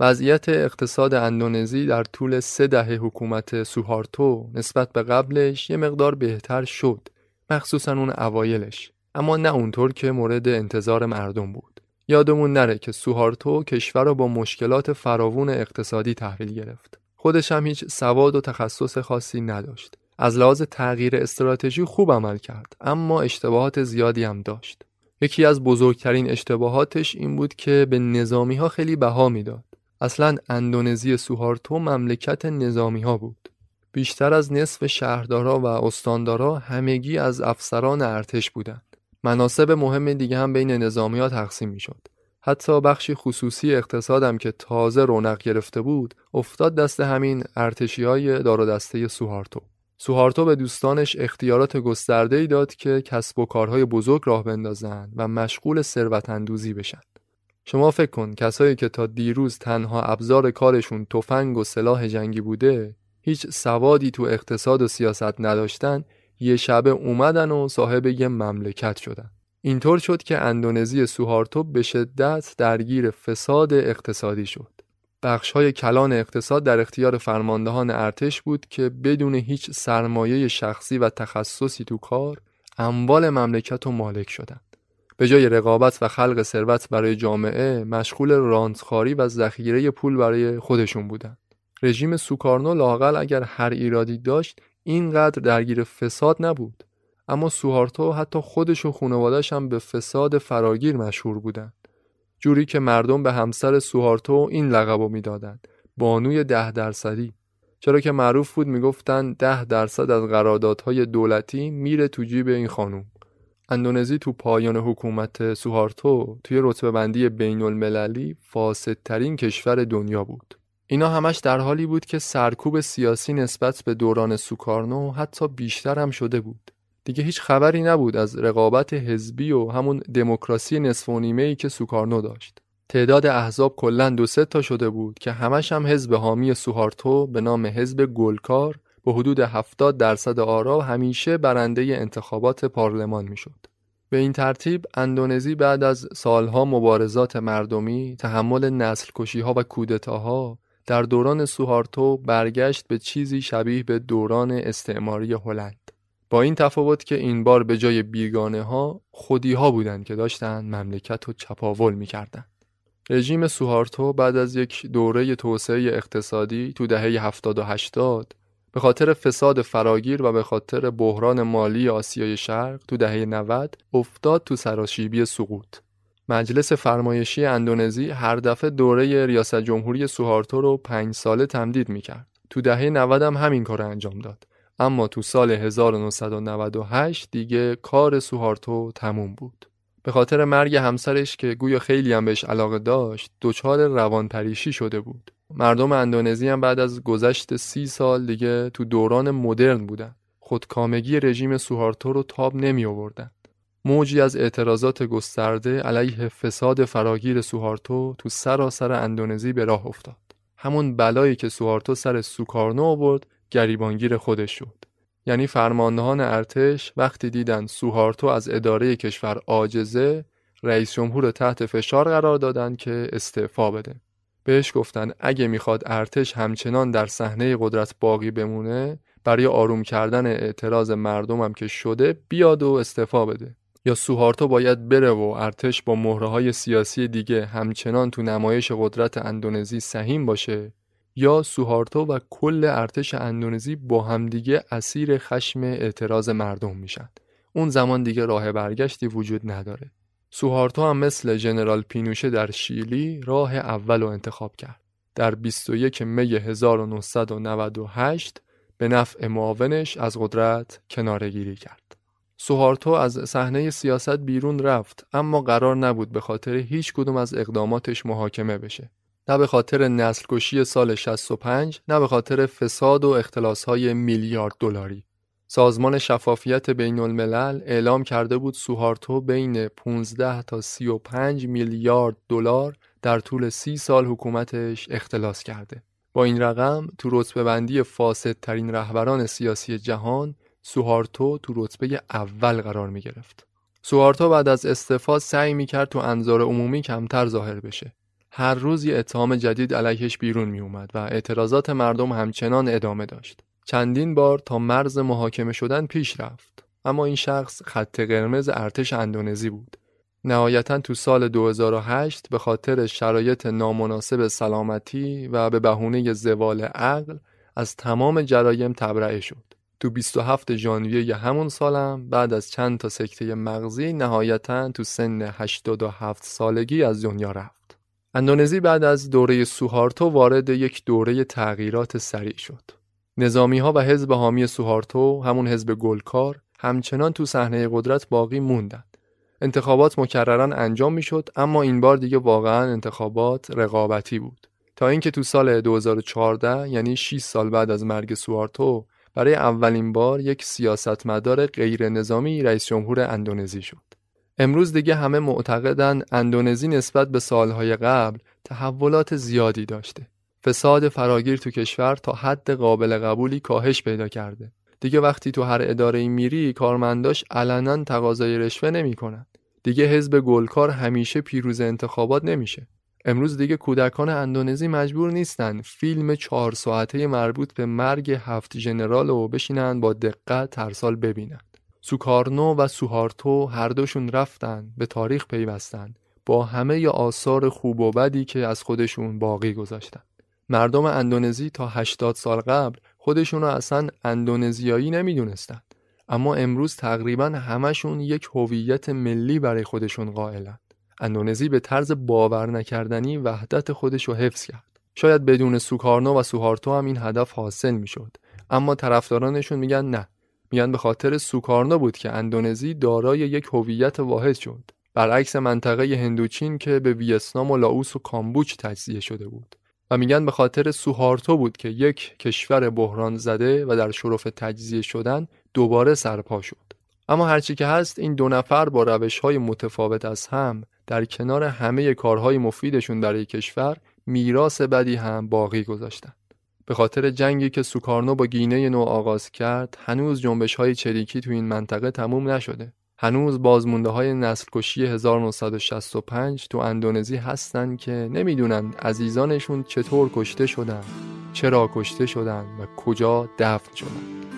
وضعیت اقتصاد اندونزی در طول سه دهه حکومت سوهارتو نسبت به قبلش یه مقدار بهتر شد مخصوصا اون اوایلش اما نه اونطور که مورد انتظار مردم بود. یادمون نره که سوهارتو کشور را با مشکلات فراوون اقتصادی تحویل گرفت. خودش هم هیچ سواد و تخصص خاصی نداشت. از لحاظ تغییر استراتژی خوب عمل کرد اما اشتباهات زیادی هم داشت. یکی از بزرگترین اشتباهاتش این بود که به نظامی ها خیلی بها می‌داد. اصلا اندونزی سوهارتو مملکت نظامی ها بود. بیشتر از نصف شهردارا و استاندارا همگی از افسران ارتش بودند. مناسب مهم دیگه هم بین نظامی ها تقسیم می شد حتی بخشی خصوصی اقتصادم که تازه رونق گرفته بود افتاد دست همین ارتشی های دار دسته سوهارتو. سوهارتو به دوستانش اختیارات گسترده ای داد که کسب و کارهای بزرگ راه بندازن و مشغول ثروت اندوزی بشن. شما فکر کن کسایی که تا دیروز تنها ابزار کارشون تفنگ و سلاح جنگی بوده هیچ سوادی تو اقتصاد و سیاست نداشتن یه شبه اومدن و صاحب یه مملکت شدن. اینطور شد که اندونزی سوهارتو به شدت درگیر فساد اقتصادی شد. بخش های کلان اقتصاد در اختیار فرماندهان ارتش بود که بدون هیچ سرمایه شخصی و تخصصی تو کار اموال مملکت و مالک شدند. به جای رقابت و خلق ثروت برای جامعه مشغول رانتخاری و ذخیره پول برای خودشون بودند. رژیم سوکارنو لاقل اگر هر ایرادی داشت اینقدر درگیر فساد نبود اما سوهارتو حتی خودش و خانوادش هم به فساد فراگیر مشهور بودند جوری که مردم به همسر سوهارتو این لقب می‌دادند. بانوی ده درصدی. چرا که معروف بود می‌گفتن ده درصد از قراردادهای دولتی میره تو جیب این خانوم. اندونزی تو پایان حکومت سوهارتو توی رتبه بندی بین المللی فاسدترین کشور دنیا بود. اینا همش در حالی بود که سرکوب سیاسی نسبت به دوران سوکارنو حتی بیشتر هم شده بود. دیگه هیچ خبری نبود از رقابت حزبی و همون دموکراسی نصف و ای که سوکارنو داشت. تعداد احزاب کلا دو سه تا شده بود که همش هم حزب حامی سوهارتو به نام حزب گلکار به حدود 70 درصد آرا همیشه برنده انتخابات پارلمان می‌شد. به این ترتیب اندونزی بعد از سالها مبارزات مردمی، تحمل نسل کشی ها و کودتاها در دوران سوهارتو برگشت به چیزی شبیه به دوران استعماری هلند. با این تفاوت که این بار به جای بیگانه ها خودی ها بودند که داشتند مملکت رو چپاول می‌کردند. رژیم سوهارتو بعد از یک دوره توسعه اقتصادی تو دهه 70 و 80 به خاطر فساد فراگیر و به خاطر بحران مالی آسیای شرق تو دهه 90 افتاد تو سراشیبی سقوط. مجلس فرمایشی اندونزی هر دفعه دوره ریاست جمهوری سوهارتو رو پنج ساله تمدید می‌کرد. تو دهه 90 هم همین کار انجام داد. اما تو سال 1998 دیگه کار سوهارتو تموم بود. به خاطر مرگ همسرش که گویا خیلی هم بهش علاقه داشت دچار روانپریشی شده بود. مردم اندونزی هم بعد از گذشت سی سال دیگه تو دوران مدرن بودن. خودکامگی رژیم سوهارتو رو تاب نمی آوردن. موجی از اعتراضات گسترده علیه فساد فراگیر سوهارتو تو سراسر اندونزی به راه افتاد. همون بلایی که سوهارتو سر سوکارنو آورد گریبانگیر خودش شد. یعنی فرماندهان ارتش وقتی دیدن سوهارتو از اداره کشور عاجزه رئیس جمهور تحت فشار قرار دادن که استعفا بده. بهش گفتن اگه می‌خواد ارتش همچنان در صحنه قدرت باقی بمونه برای آروم کردن اعتراض مردمم که شده بیاد و استعفا بده. یا سوهارتو باید بره و ارتش با مهره های سیاسی دیگه همچنان تو نمایش قدرت اندونزی سهیم باشه یا سوهارتو و کل ارتش اندونزی با همدیگه اسیر خشم اعتراض مردم میشن. اون زمان دیگه راه برگشتی وجود نداره. سوهارتو هم مثل ژنرال پینوشه در شیلی راه اول رو انتخاب کرد. در 21 می 1998 به نفع معاونش از قدرت کنارگیری کرد. سوهارتو از صحنه سیاست بیرون رفت اما قرار نبود به خاطر هیچ کدوم از اقداماتش محاکمه بشه. نه به خاطر نسل کشی سال 65 نه به خاطر فساد و اختلاس های میلیارد دلاری سازمان شفافیت بین الملل اعلام کرده بود سوهارتو بین 15 تا 35 میلیارد دلار در طول سی سال حکومتش اختلاس کرده. با این رقم تو رتبه بندی فاسد ترین رهبران سیاسی جهان سوهارتو تو رتبه اول قرار می گرفت. سوهارتو بعد از استعفا سعی می کرد تو انظار عمومی کمتر ظاهر بشه. هر روز یه اتهام جدید علیهش بیرون می اومد و اعتراضات مردم همچنان ادامه داشت. چندین بار تا مرز محاکمه شدن پیش رفت. اما این شخص خط قرمز ارتش اندونزی بود. نهایتا تو سال 2008 به خاطر شرایط نامناسب سلامتی و به بهونه زوال عقل از تمام جرایم تبرئه شد. تو 27 ژانویه همون سالم بعد از چند تا سکته مغزی نهایتا تو سن 87 سالگی از دنیا رفت. اندونزی بعد از دوره سوهارتو وارد یک دوره تغییرات سریع شد. نظامی ها و حزب حامی سوهارتو همون حزب گلکار همچنان تو صحنه قدرت باقی موندند. انتخابات مکررن انجام می‌شد اما این بار دیگه واقعا انتخابات رقابتی بود تا اینکه تو سال 2014 یعنی 6 سال بعد از مرگ سوارتو برای اولین بار یک سیاستمدار غیر نظامی رئیس جمهور اندونزی شد. امروز دیگه همه معتقدن اندونزی نسبت به سالهای قبل تحولات زیادی داشته. فساد فراگیر تو کشور تا حد قابل قبولی کاهش پیدا کرده. دیگه وقتی تو هر اداره میری کارمنداش علنا تقاضای رشوه نمی‌کنن. دیگه حزب گلکار همیشه پیروز انتخابات نمیشه. امروز دیگه کودکان اندونزی مجبور نیستن فیلم چهار ساعته مربوط به مرگ هفت ژنرال رو بشینن با دقت ترسال ببینن. سوکارنو و سوهارتو هر دوشون رفتن به تاریخ پیوستن با همه ی آثار خوب و بدی که از خودشون باقی گذاشتن. مردم اندونزی تا 80 سال قبل خودشون رو اصلا اندونزیایی نمی‌دونستن. اما امروز تقریبا همشون یک هویت ملی برای خودشون قائلن. اندونزی به طرز باور نکردنی وحدت خودش رو حفظ کرد. شاید بدون سوکارنو و سوهارتو هم این هدف حاصل می‌شد. اما طرفدارانشون میگن نه. میگن به خاطر سوکارنو بود که اندونزی دارای یک هویت واحد شد. برعکس منطقه هندوچین که به ویتنام و لاوس و کامبوچ تجزیه شده بود. و میگن به خاطر سوهارتو بود که یک کشور بحران زده و در شرف تجزیه شدن دوباره سرپا شد. اما هرچی که هست این دو نفر با روش های متفاوت از هم در کنار همه کارهای مفیدشون برای کشور میراث بدی هم باقی گذاشتن. به خاطر جنگی که سوکارنو با گینه نو آغاز کرد هنوز جنبش های چریکی تو این منطقه تموم نشده. هنوز بازمونده های نسل کشی 1965 تو اندونزی هستن که نمی‌دونن عزیزانشون چطور کشته شدن، چرا کشته شدن و کجا دفن شدن.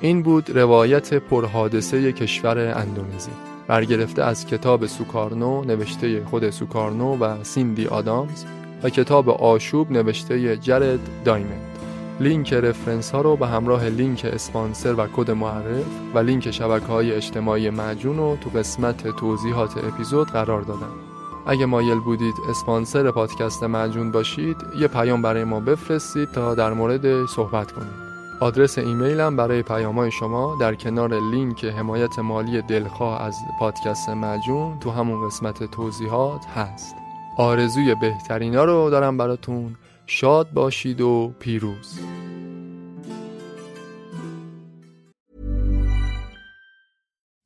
این بود روایت پرحادثه کشور اندونزی برگرفته از کتاب سوکارنو نوشته خود سوکارنو و سیندی آدامز و کتاب آشوب نوشته جرد دایمند. لینک reference ها رو به همراه لینک اسپانسر و کد معرف و لینک شبکه های اجتماعی معجون رو تو قسمت توضیحات اپیزود قرار دادم. اگه مایل بودید اسپانسر پادکست معجون باشید یه پیام برای ما بفرستید تا در مورد صحبت کنیم. آدرس ایمیلم برای پیامهای شما در کنار لینک حمایت مالی دلخواه از پادکست مجون تو همون قسمت توضیحات هست آرزوی بهترینا رو دارم براتون شاد باشید و پیروز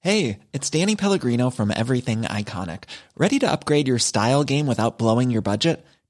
Hey, it's Danny Pellegrino from Everything Iconic. Ready to upgrade your style game without blowing your budget?